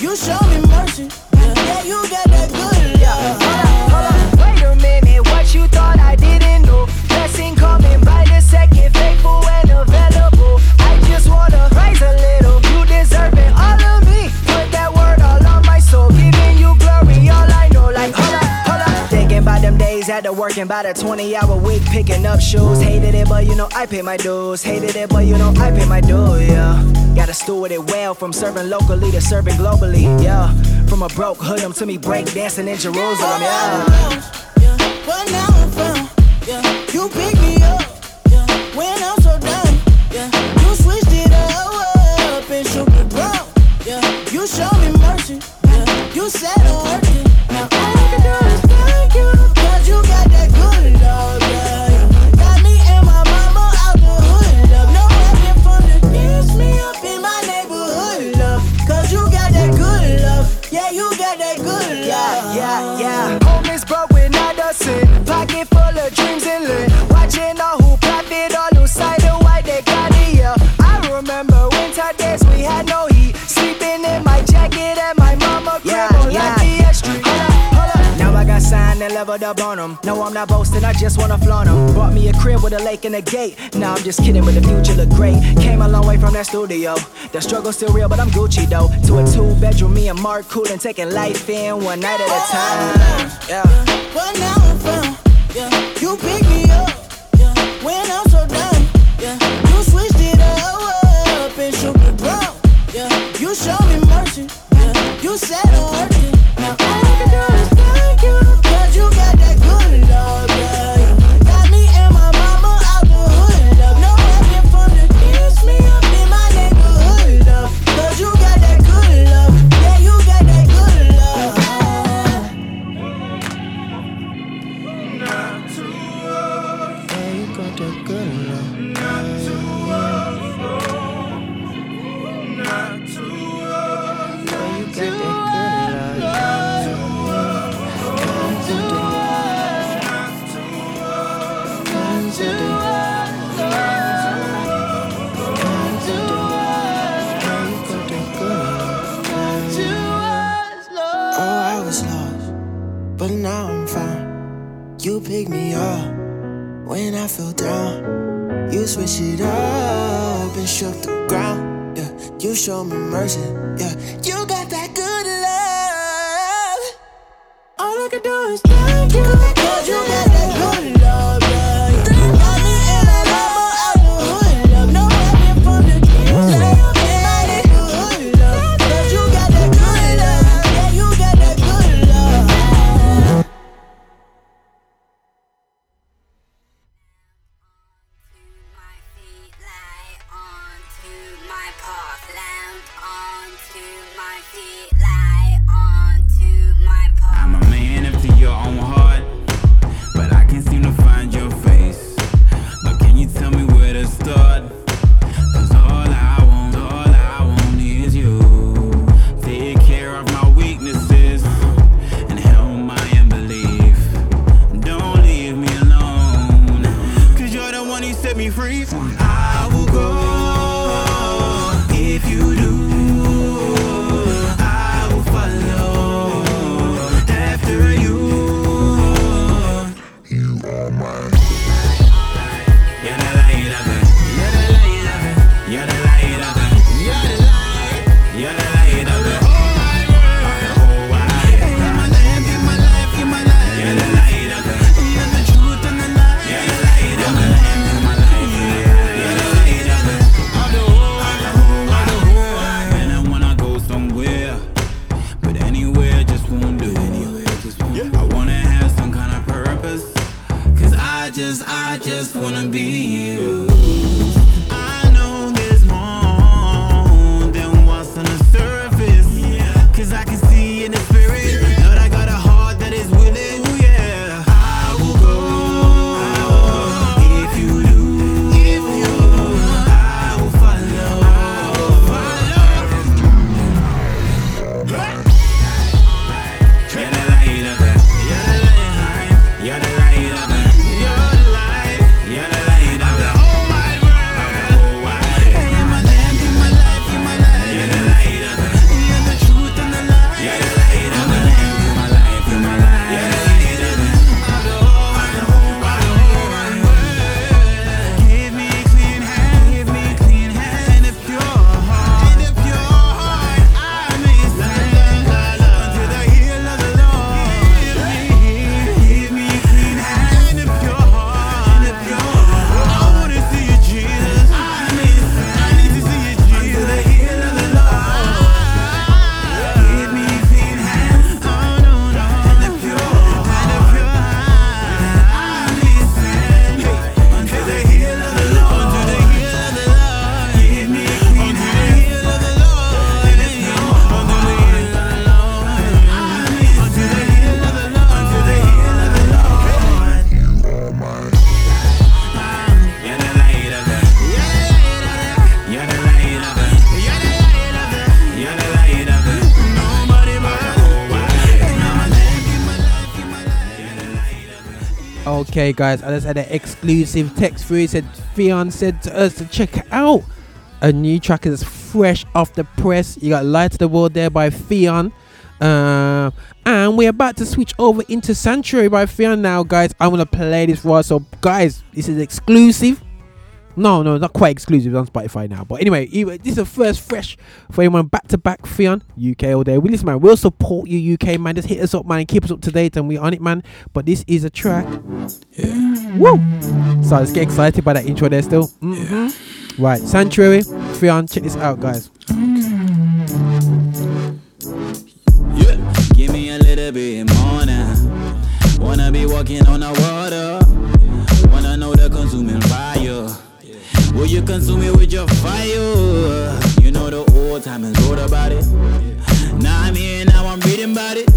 You show me mercy. Yeah you got working about a 20 hour week, picking up shoes. Hated it, but you know I pay my dues. Hated it, but you know I pay my dues, yeah. Gotta steward it well, from serving locally to serving globally, yeah. From a broke hoodlum to me break dancing in Jerusalem, yeah. But now I'm found, yeah. You pick me up, yeah. When I'm so down, yeah. You switched it up and shook the ground, yeah. You show me mercy, yeah. You said I'm it. Now I up on them. No, I'm not boasting, I just wanna flaunt them. Bought me a crib with a lake and a gate. Nah, I'm just kidding, but the future look great. Came a long way from that studio. The struggle's still real, but I'm Gucci though. To a two bedroom, me and Mark coolin', taking life in one night at a time. Yeah. But now I'm found, yeah. You pick me up, yeah. When I'm so down, yeah. You switched it up and shook the ground, yeah. You show me mercy, yeah. You said I'm it. Now I pick me up when I feel down. You switch it up and shook the ground. Yeah, you show me mercy. Yeah, you got that good love. All I can do is thank you. Cause you got free. guys, I just had an exclusive text through. Said, Theon said to us to check out a new track is fresh off the press. You got Light to the World there by Theon, Uh, and we're about to switch over into Sanctuary by Theon now, guys. I'm going to play this for us. So, guys, this is exclusive. No, no, not quite exclusive on Spotify now. But anyway, this is the first fresh for anyone back to back Theon UK all day. We listen, man. We'll support you, UK man. Just hit us up, man, keep us up to date, and we on it, man. But this is a track. Yeah. Woo! So let's get excited by that intro there still. Mm-hmm. Yeah. Right, Sanctuary, Theon, check this out, guys. Okay. Yeah. Give me a little bit more now. Wanna be walking on the water. Will you consume it with your fire? You know the old timers wrote about it. Now I'm here, now I'm reading about it.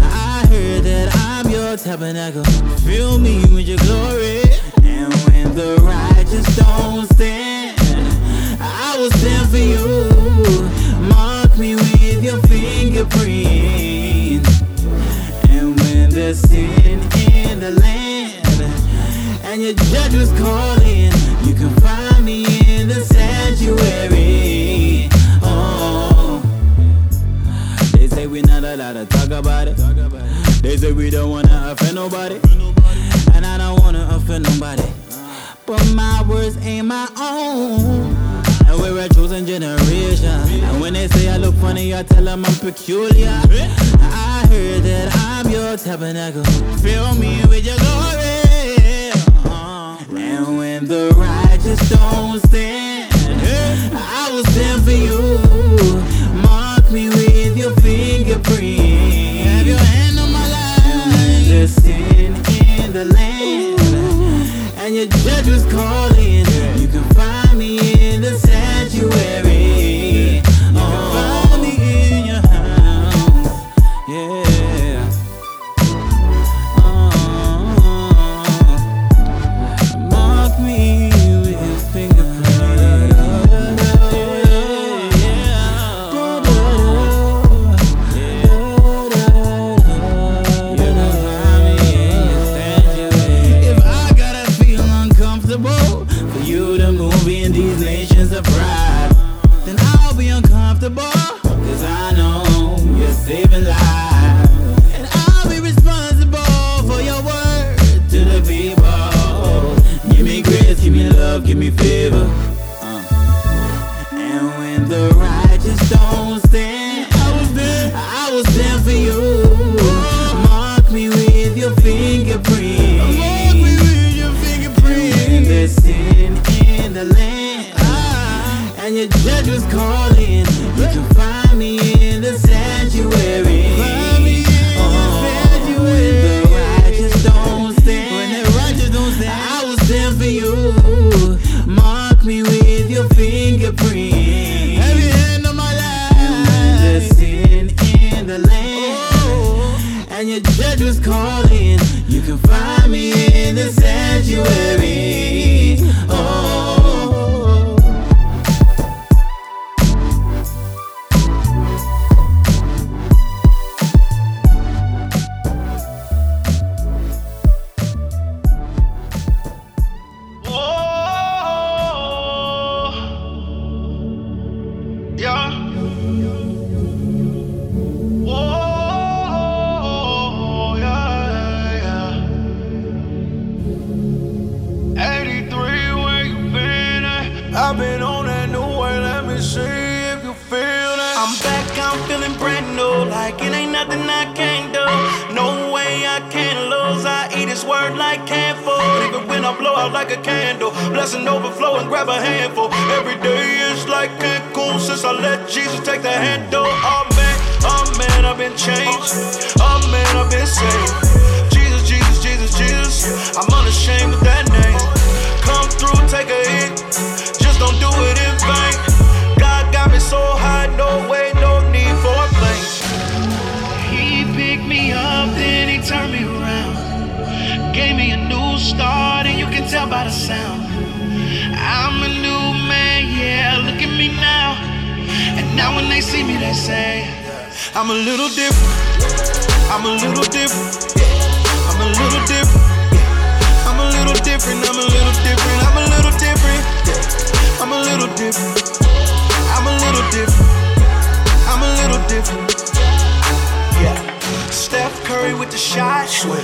I heard that I'm your tabernacle. Fill me with your glory. And when the righteous don't stand, I will stand for you. Mark me with your fingerprint. And when there's sin in the land, and your judge was calling you can find me in the sanctuary. Oh, they say we're not allowed to talk about it. They say we don't wanna offend nobody, and I don't wanna offend nobody. But my words ain't my own. And we're a chosen generation. And when they say I look funny, I tell them I'm peculiar. I heard that I'm your tabernacle. Fill me with your glory. And when the righteous don't stand, I will stand for you. Mark me with your fingerprint. Have your hand on my life. There's sin in the land, and your judge was calling.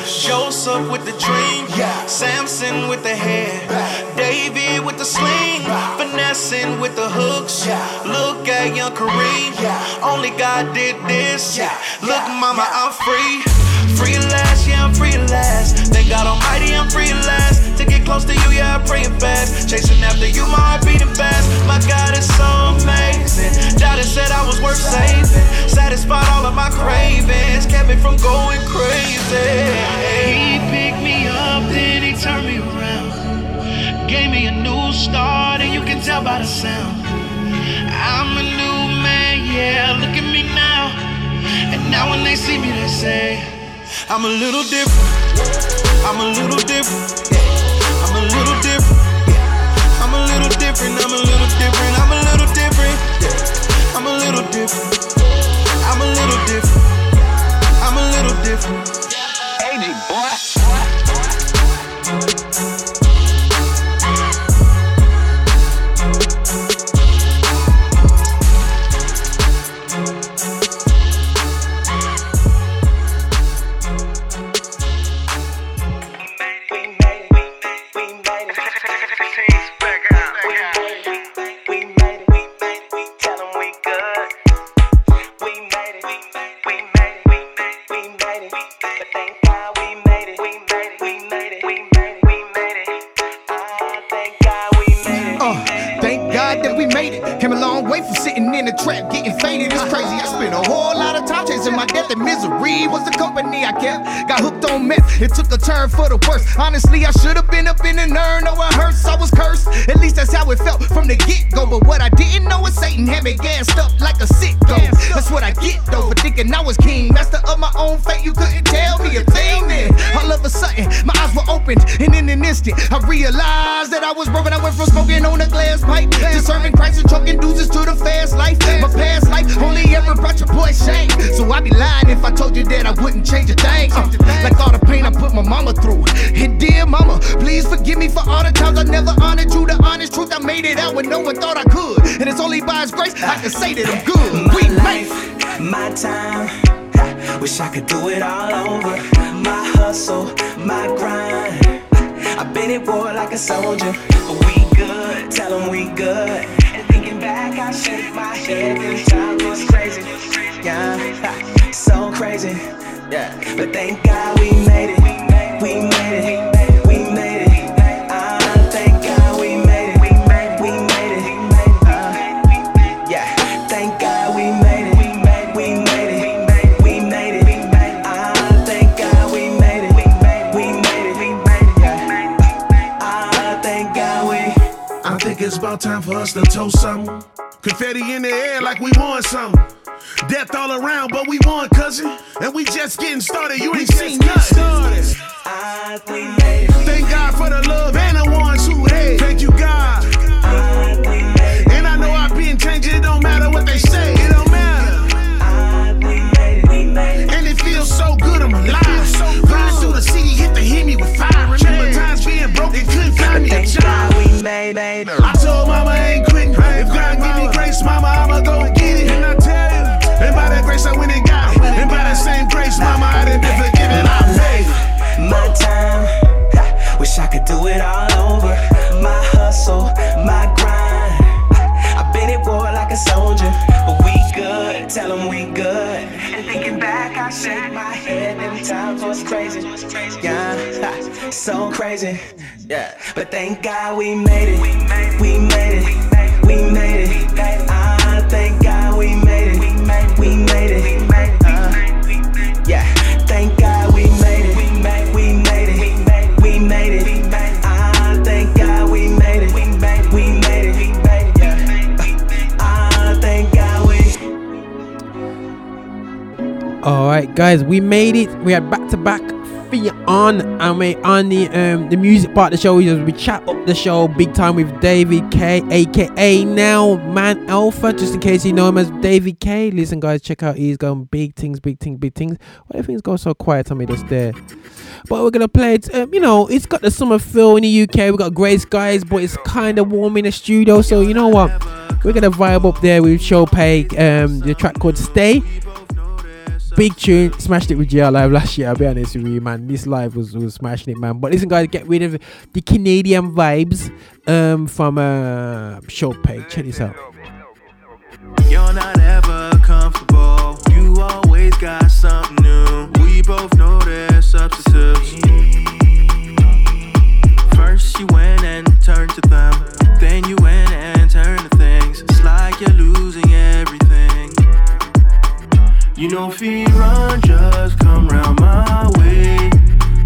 Shot. Joseph with the dream. Samson with the hair. David with the sling. Finessing with the hooks. Look at young Kareem. Only God did this. Look, mama, I'm free. Free at last, yeah, I'm free at last. Thank God Almighty, I'm free at last. To get close to you, yeah, I'm praying fast. Chasing after you, my heart beating fast. My God is so amazing. Doubted said I was worth saving. Satisfied all of my cravings. Kept me from going crazy. He picked me up, then he turned me around. Gave me a new start, and you can tell by the sound. I'm a new man, yeah, look at me now. And now when they see me, they say, I'm a little different. I'm a little different. I'm a little different. I'm a little different. I'm a little different. I'm a little different. I'm a little different. I'm a little different. I'm a little different. It took a turn for the worse. Honestly, I should have been up in the urn. No, it hurts. I was cursed. At least that's how it felt from the get go. But what I didn't know is Satan had me gassed up like a sicko. That's what I get though for thinking I was king, master of my own fate. You couldn't opened, and in an instant, I realized that I was broken. I went from smoking on a glass pipe to serving Christ and choking deuces to the fast life. My past life only ever brought your boy shame. So I'd be lying if I told you that I wouldn't change a thing. Uh, like all the pain I put my mama through. And dear mama, please forgive me for all the times I never honored you. The honest truth, I made it out when no one thought I could. And it's only by His grace I can say that I'm good. My We life, my time. Wish I could do it all over. My hustle, my grind. I've been at war like a soldier, but we good. Tell 'em we good. And thinking back, I shake my head. This time was crazy, yeah, *laughs* so crazy, yeah. But thank God we made it. We made it. About time for us to toast something. Confetti in the air like we won something. Death all around, but we won, cousin. And we just getting started. You ain't seen nothing. Thank God for the love and the ones who hate. Thank you, God. And I know I've been changing. It don't matter what they say. It don't matter. And it feels so good. I'm alive. Riding through the city, hit the me with fire. Times crazy, yeah, *laughs* so crazy, yeah. But thank God we made it. We made it. We made it. Ah, thank God we made it. We made it. All right, guys, we made it. We had back to back you on and we on the um the music part of the show. We chat up the show big time with David K, aka now Mann Elfer. Just in case you know him as David K. Listen, guys, check out he's going big things, big things, big things. Why do things go so quiet on me just there? But we're gonna play it. Um, you know, it's got the summer feel in the UK. We got grey skies, but it's kind of warm in the studio. So you know what? We're gonna vibe up there with Shope. Um, the track called Stay. Big tune, smashed it with GR Live last year. I'll be honest with you, man. This live was, was smashing it, man. But listen, guys, get rid of the Canadian vibes um, from uh, Shope. Check this out. You're not ever comfortable. You always got something new. We both know there's substances. First you went and turned to them. Then you went and turned to things. It's like you're losing. You know, feet run, just come round my way.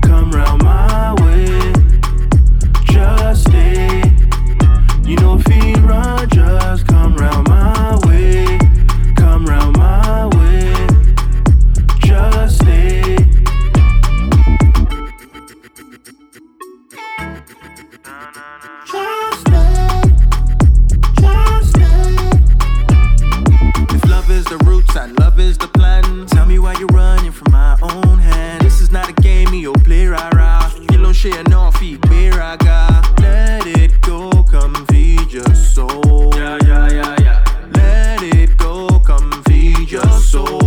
Come round my way. Just stay. You know, feet run, just come round my way. love is the plan. Tell me why you're running from my own hand. This is not a game, you play rara. You don't share no feet, biraga. Let it go, come feed your soul. Yeah, yeah, yeah, yeah. Let it go, come feed your soul.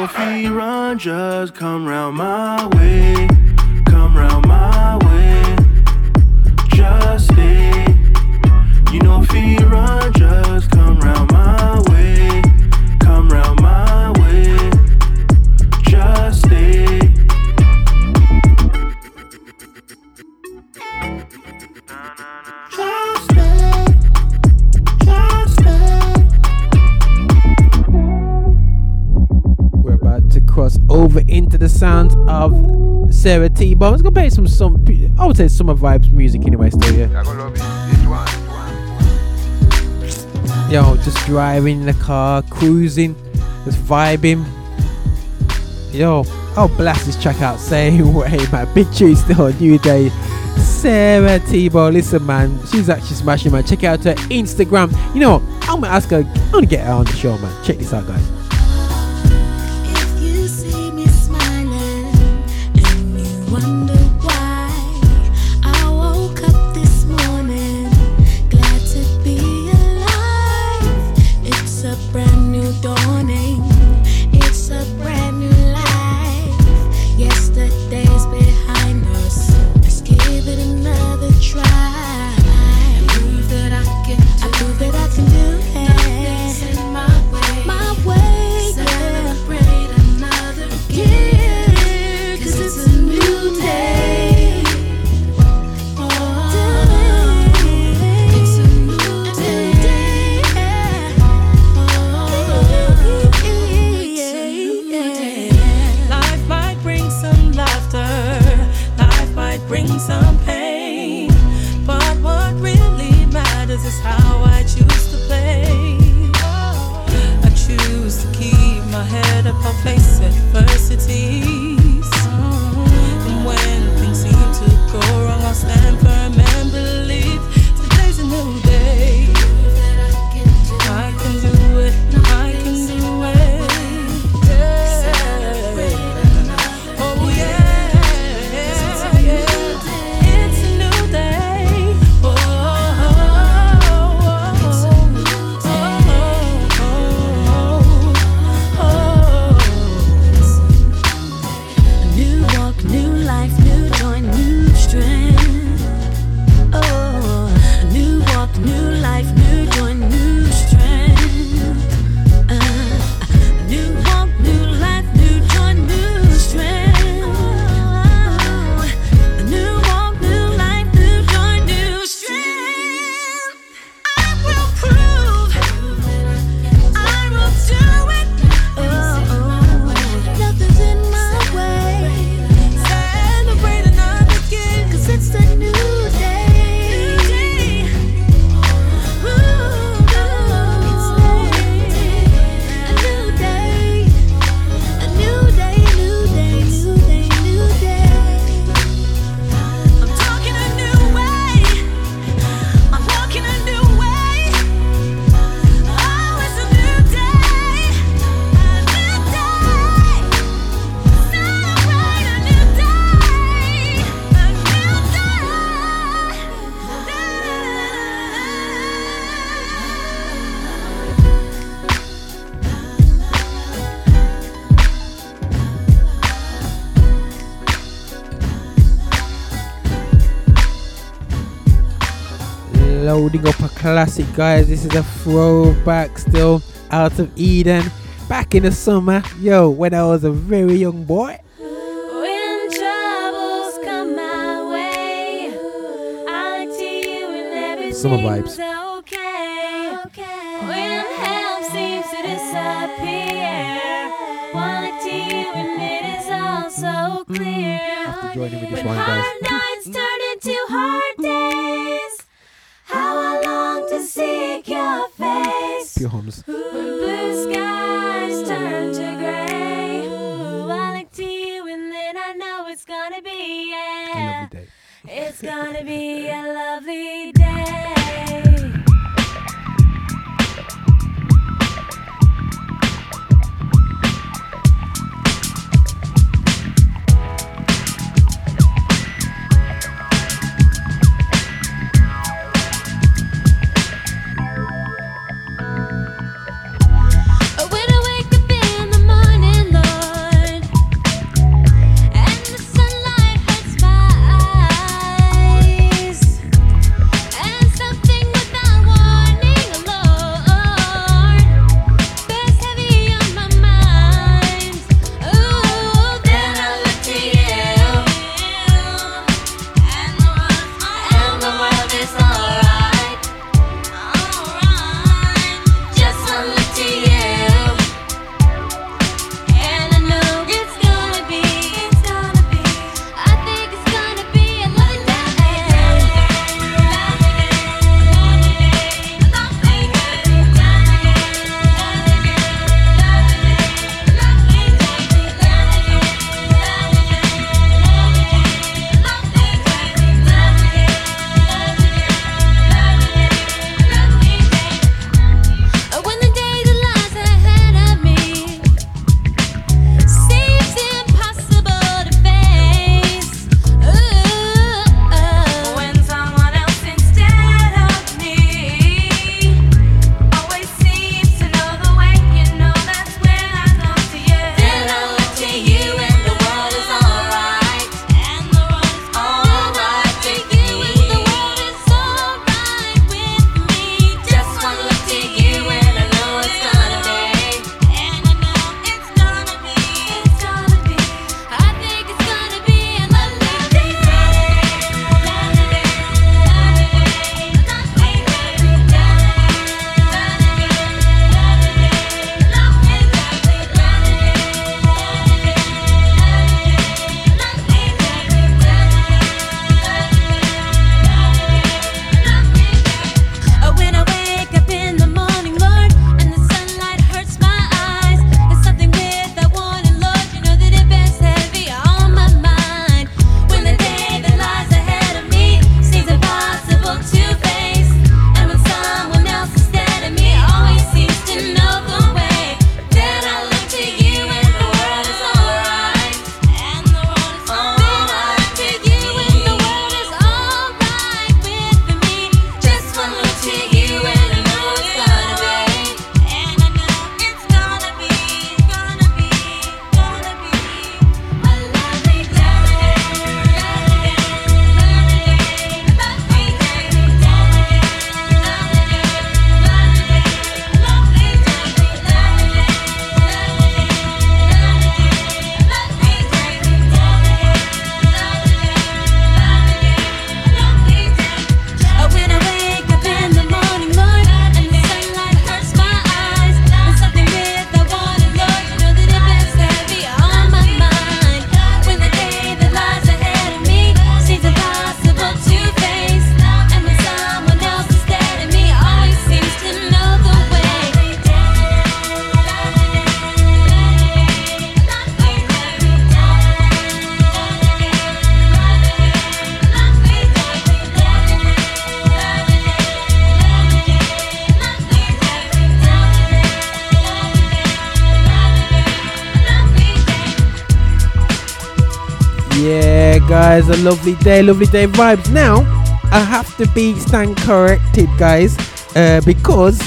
Sophie run, just come round my way. Come round my way. Just stay. You know, Fee run, just come round my way. Sarah T. But was gonna play some some I would say summer vibes music anyway. Still, yeah. Yo, just driving in the car, cruising, just vibing. Yo, I'll blast this track out. Same *laughs* way, My Big is still, new day. Sarah Téibo, listen, man, she's actually smashing, man. Check out her Instagram. You know what? I'm gonna ask her. I'm gonna get her on the show, man. Check this out, guys. holding up a classic, guys. This is a throwback still out of Eden back in the summer. Yo, when I was a very young boy. Way, summer vibes. Okay, okay. So mm-hmm. After joining me this one, guys. your face. Bjorns. When blue skies turn to gray. I look to you and then I know it's gonna be, yeah. A lovely day. It's gonna be *laughs* a lovely day. Guys, a lovely day, lovely day vibes. Now, I have to be stand corrected, guys, uh, because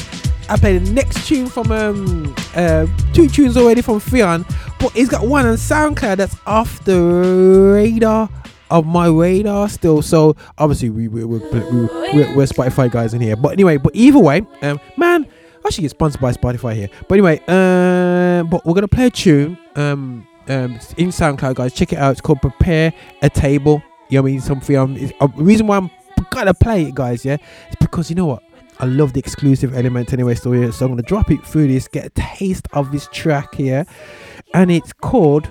I played the next tune from um uh two tunes already from Theon, but he's got one on SoundCloud that's off the radar of my radar still. So obviously we we we we we're, we're Spotify guys in here. But anyway, but either way, um, man, I should get sponsored by Spotify here. But anyway, um, but we're gonna play a tune. Um, um, in SoundCloud, guys. Check it out. It's called "Prepare a Table." You know what I mean? Something. Um, uh, the reason why I'm gonna play it, guys. Yeah, it's because you know what. I love the exclusive element anyway, so, yeah, so I'm gonna drop it through this, get a taste of this track here, and it's called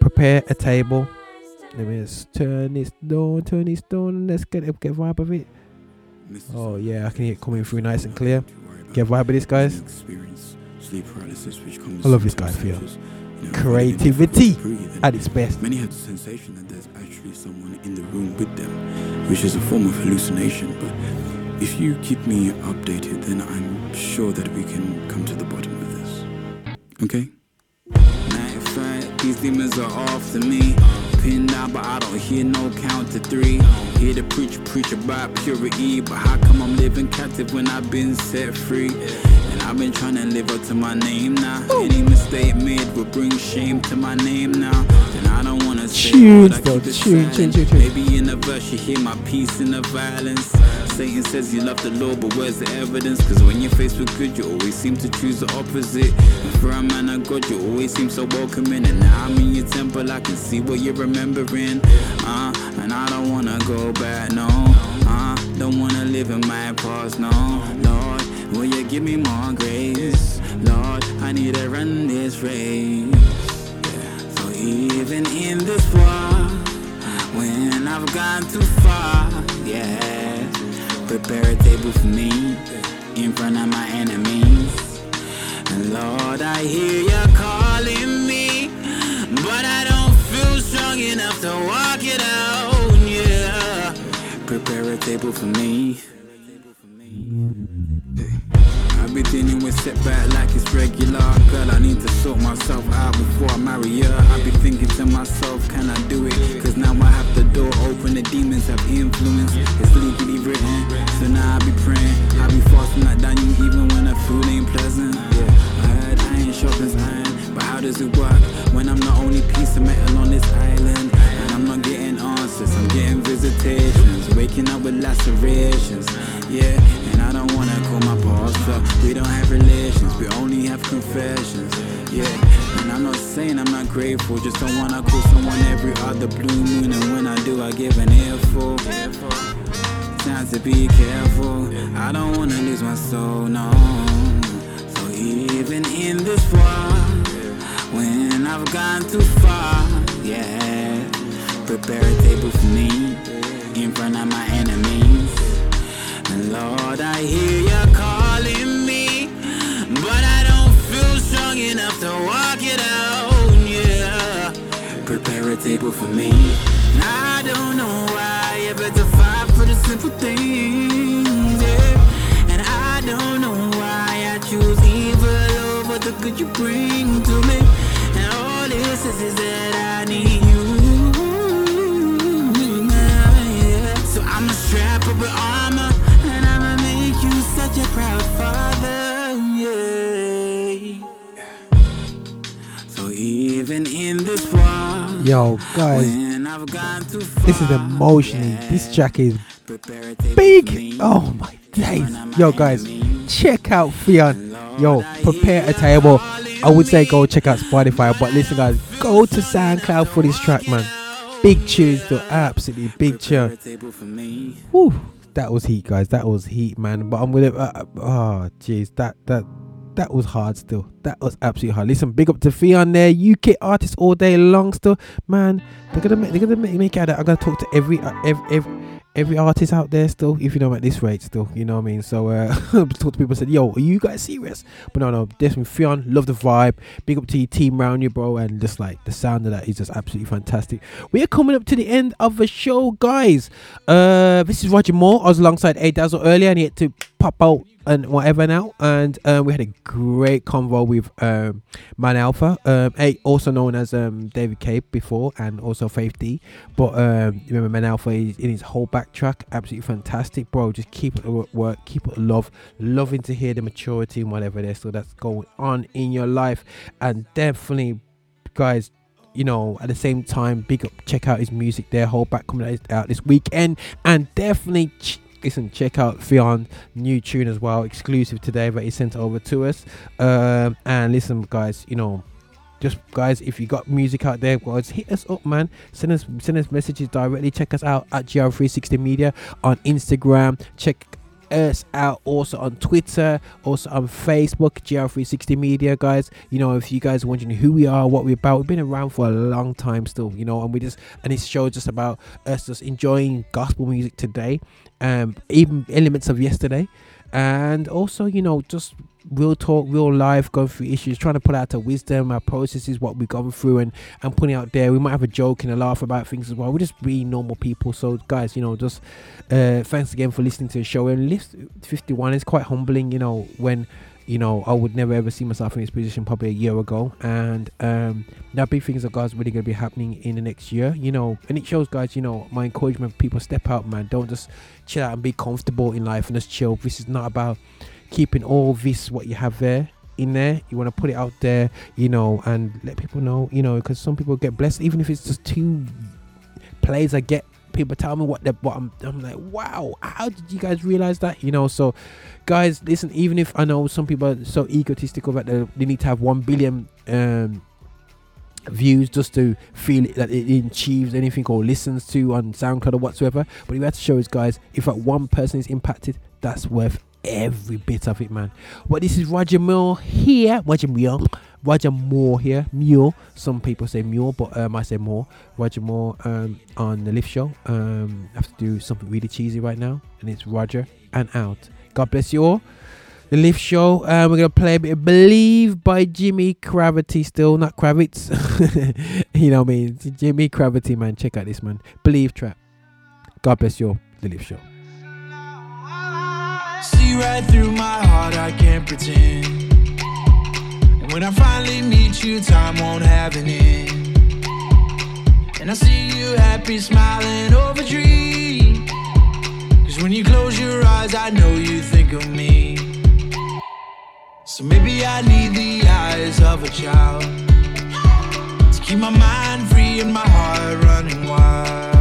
"Prepare a Table." Let me just turn this down, turn this down, and let's get get a vibe of it. Oh yeah, I can hear it coming through nice and clear. Get vibe with this, guys. experience sleep paralysis, which comes I love this guy, sometimes Theo. because, you know, Creativity at its best. Many have the sensation that there's actually someone in the room with them, which is a form of hallucination. But if you keep me updated, then I'm sure that we can come to the bottom of this. Okay? Matter of these demons are after me. Down, but I don't hear no count to three. Hear the preacher preach about purity, but how come I'm living captive when I've been set free? And I've been trying to live up to my name now. Any mistake made will bring shame to my name now. Tunes, though, tune, tune, tune, tune. Maybe in a verse you hear my peace in the violence. Satan says you love the Lord, but where's the evidence? Cause when you're faced with good, you always seem to choose the opposite. And for a man of God, you always seem so welcoming. And now I'm in your temple, I can see what you're remembering. Uh, and I don't wanna go back, no. Uh, don't wanna live in my past, no. Lord, will you give me more grace? Lord, I need to run this race. Even in this war, when I've gone too far, yeah, prepare a table for me in front of my enemies. And Lord, I hear you calling me, but I don't feel strong enough to walk it out, yeah. Prepare a table for me. Been dealing with setback like it's regular. Girl, I need to sort myself out before I marry her. I be thinking to myself, can I do it? Cause now I have the door open, the demons have influence. It's legally written, so now I be praying. I be fasting like Daniel even when I food ain't pleasant. Yeah, I heard I ain't iron sharpens iron, but how does it work when I'm the only piece of metal on this island? I'm not getting answers, I'm getting visitations. Waking up with lacerations, yeah. And I don't wanna call my boss pastor. We don't have relations, we only have confessions, yeah. And I'm not saying I'm not grateful, just don't wanna call someone every other blue moon. And when I do, I give an earful. Time to be careful. I don't wanna lose my soul, no. So even in this war, when I've gone too far, yeah, prepare a table for me in front of my enemies. And Lord, I hear you calling me, but I don't feel strong enough to walk it out, yeah. Prepare a table for me. I don't know why you better fight for the simple things, yeah. And I don't know why I choose evil over the good you bring to me. And all this is, is that I need you. You such a proud father. Yeah. So even in this war, Yo, guys, when I've gone too far, this is emotionally. This track is big. Oh my days. Yo, guys, check out Theon. Yo, prepare a table. I would say go check out Spotify, but listen, guys, go to SoundCloud for this track, man. Big cheers though, absolutely big tune. Whew, that was heat, guys. That was heat, man. But I'm gonna. Uh, oh, jeez, that that that was hard. Still, that was absolutely hard. Listen, big up to Theon there, UK artist all day long. Still, man, they're gonna make they're gonna make, make out that I gotta talk to every uh, every every. Every artist out there, still, if you know at this rate, still, you know what I mean. So, uh, *laughs* talk to people, said, "Yo, are you guys serious?" But no, no, definitely Theon, love the vibe. Big up to your team around you, bro, and just like the sound of that is just absolutely fantastic. We are coming up to the end of the show, guys. Uh, this is Roger Moore. I was alongside A Dazzle earlier, and he had to pop out and whatever now. And um, we had a great convo with um, Mann Elfer, um, A, also known as um, David Cape before, and also Faith D. But um, remember, Mann Elfer is in his Hold Back track, absolutely fantastic, bro. Just keep it at work, keep it love, loving to hear the maturity and whatever there. So that's going on in your life, and definitely, guys you know, at the same time, big up, check out his music there. Hold Back coming out this weekend, and definitely. Ch- Listen, check out Theon's new tune as well, exclusive today that he sent over to us. Um, and listen, guys, you know, just guys, if you got music out there, guys, hit us up, man. Send us send us messages directly. Check us out at GL360 Media on Instagram. Check us out also on Twitter, also on Facebook, GL360 Media, guys. You know, if you guys are wondering who we are, what we're about, we've been around for a long time still, you know, and we just and this show just about us just enjoying gospel music today, um, even elements of yesterday. and also you know just real talk, real life, going through issues, trying to put out our wisdom, our processes, what we've gone through, and and putting out there. We might have a joke and a laugh about things as well. We're just being normal people. So guys, you know, just uh, thanks again for listening to the show. And list 51 is quite humbling. You know when you know, I would never ever see myself in this position probably a year ago. And um, are big things that God's really going to be happening in the next year, you know. And it shows, guys, you know, my encouragement for people step out, man. Don't just chill out and be comfortable in life and just chill. This is not about keeping all this, what you have there. In there, you want to put it out there, you know, and let people know, you know, because some people get blessed, even if it's just two plays I get people tell me what the what I'm, I'm like wow how did you guys realize that you know so guys listen even if I know some people are so egotistical that they, they need to have 1 billion um views just to feel that it achieves anything or listens to on SoundCloud or whatsoever but you have to show us guys if that one person is impacted that's worth every bit of it man but this is Roger Moore here Roger Moore Roger Moore here Mule some people say Mule but um, I say Moore Roger Moore um, on the Lift Show um, I have to do something really cheesy right now and it's Roger and out God bless you all the Lift Show. Um, we're gonna play a bit of "Believe" by Jimi Cravity. Still not Kravitz. *laughs* you know what I mean? Jimi Cravity, man. Check out this man. "Believe" trap. God bless you all. The Lift Show. See right through my heart, I can't pretend. And when I finally meet you, time won't have an end. And I see you happy, smiling over dreams. Cause when you close your eyes, I know you think of me. So maybe I need the eyes of a child to keep my mind free and my heart running wild.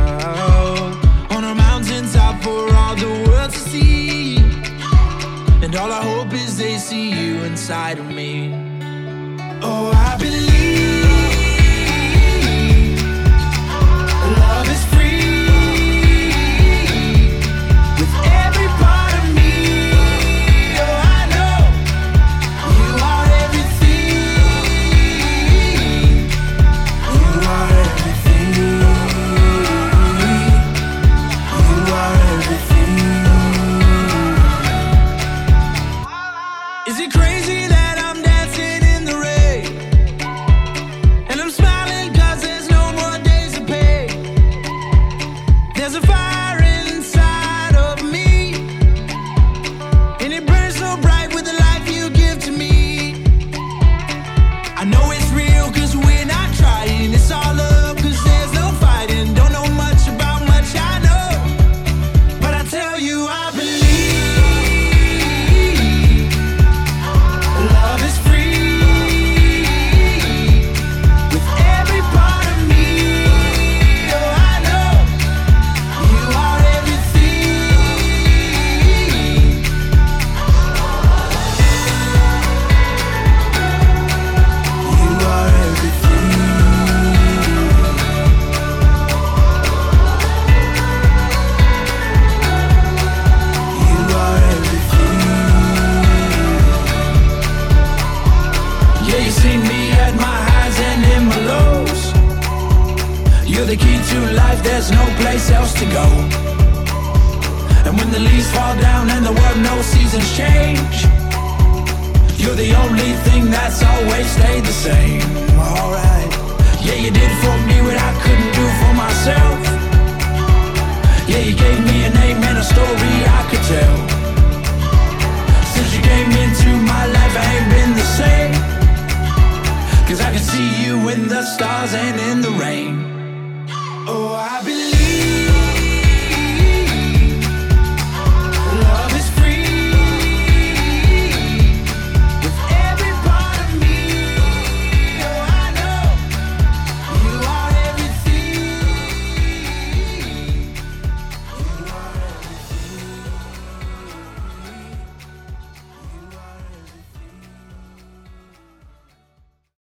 And all I hope is they see you inside of me. Oh, I believe there's no place else to go. And when the leaves fall down and the world knows seasons change, you're the only thing that's always stayed the same. Alright. Yeah, you did for me what I couldn't do for myself. Yeah, you gave me a name and a story I could tell. Since you came into my life, I ain't been the same. Cause I can see you in the stars and in the rain. Oh, I believe.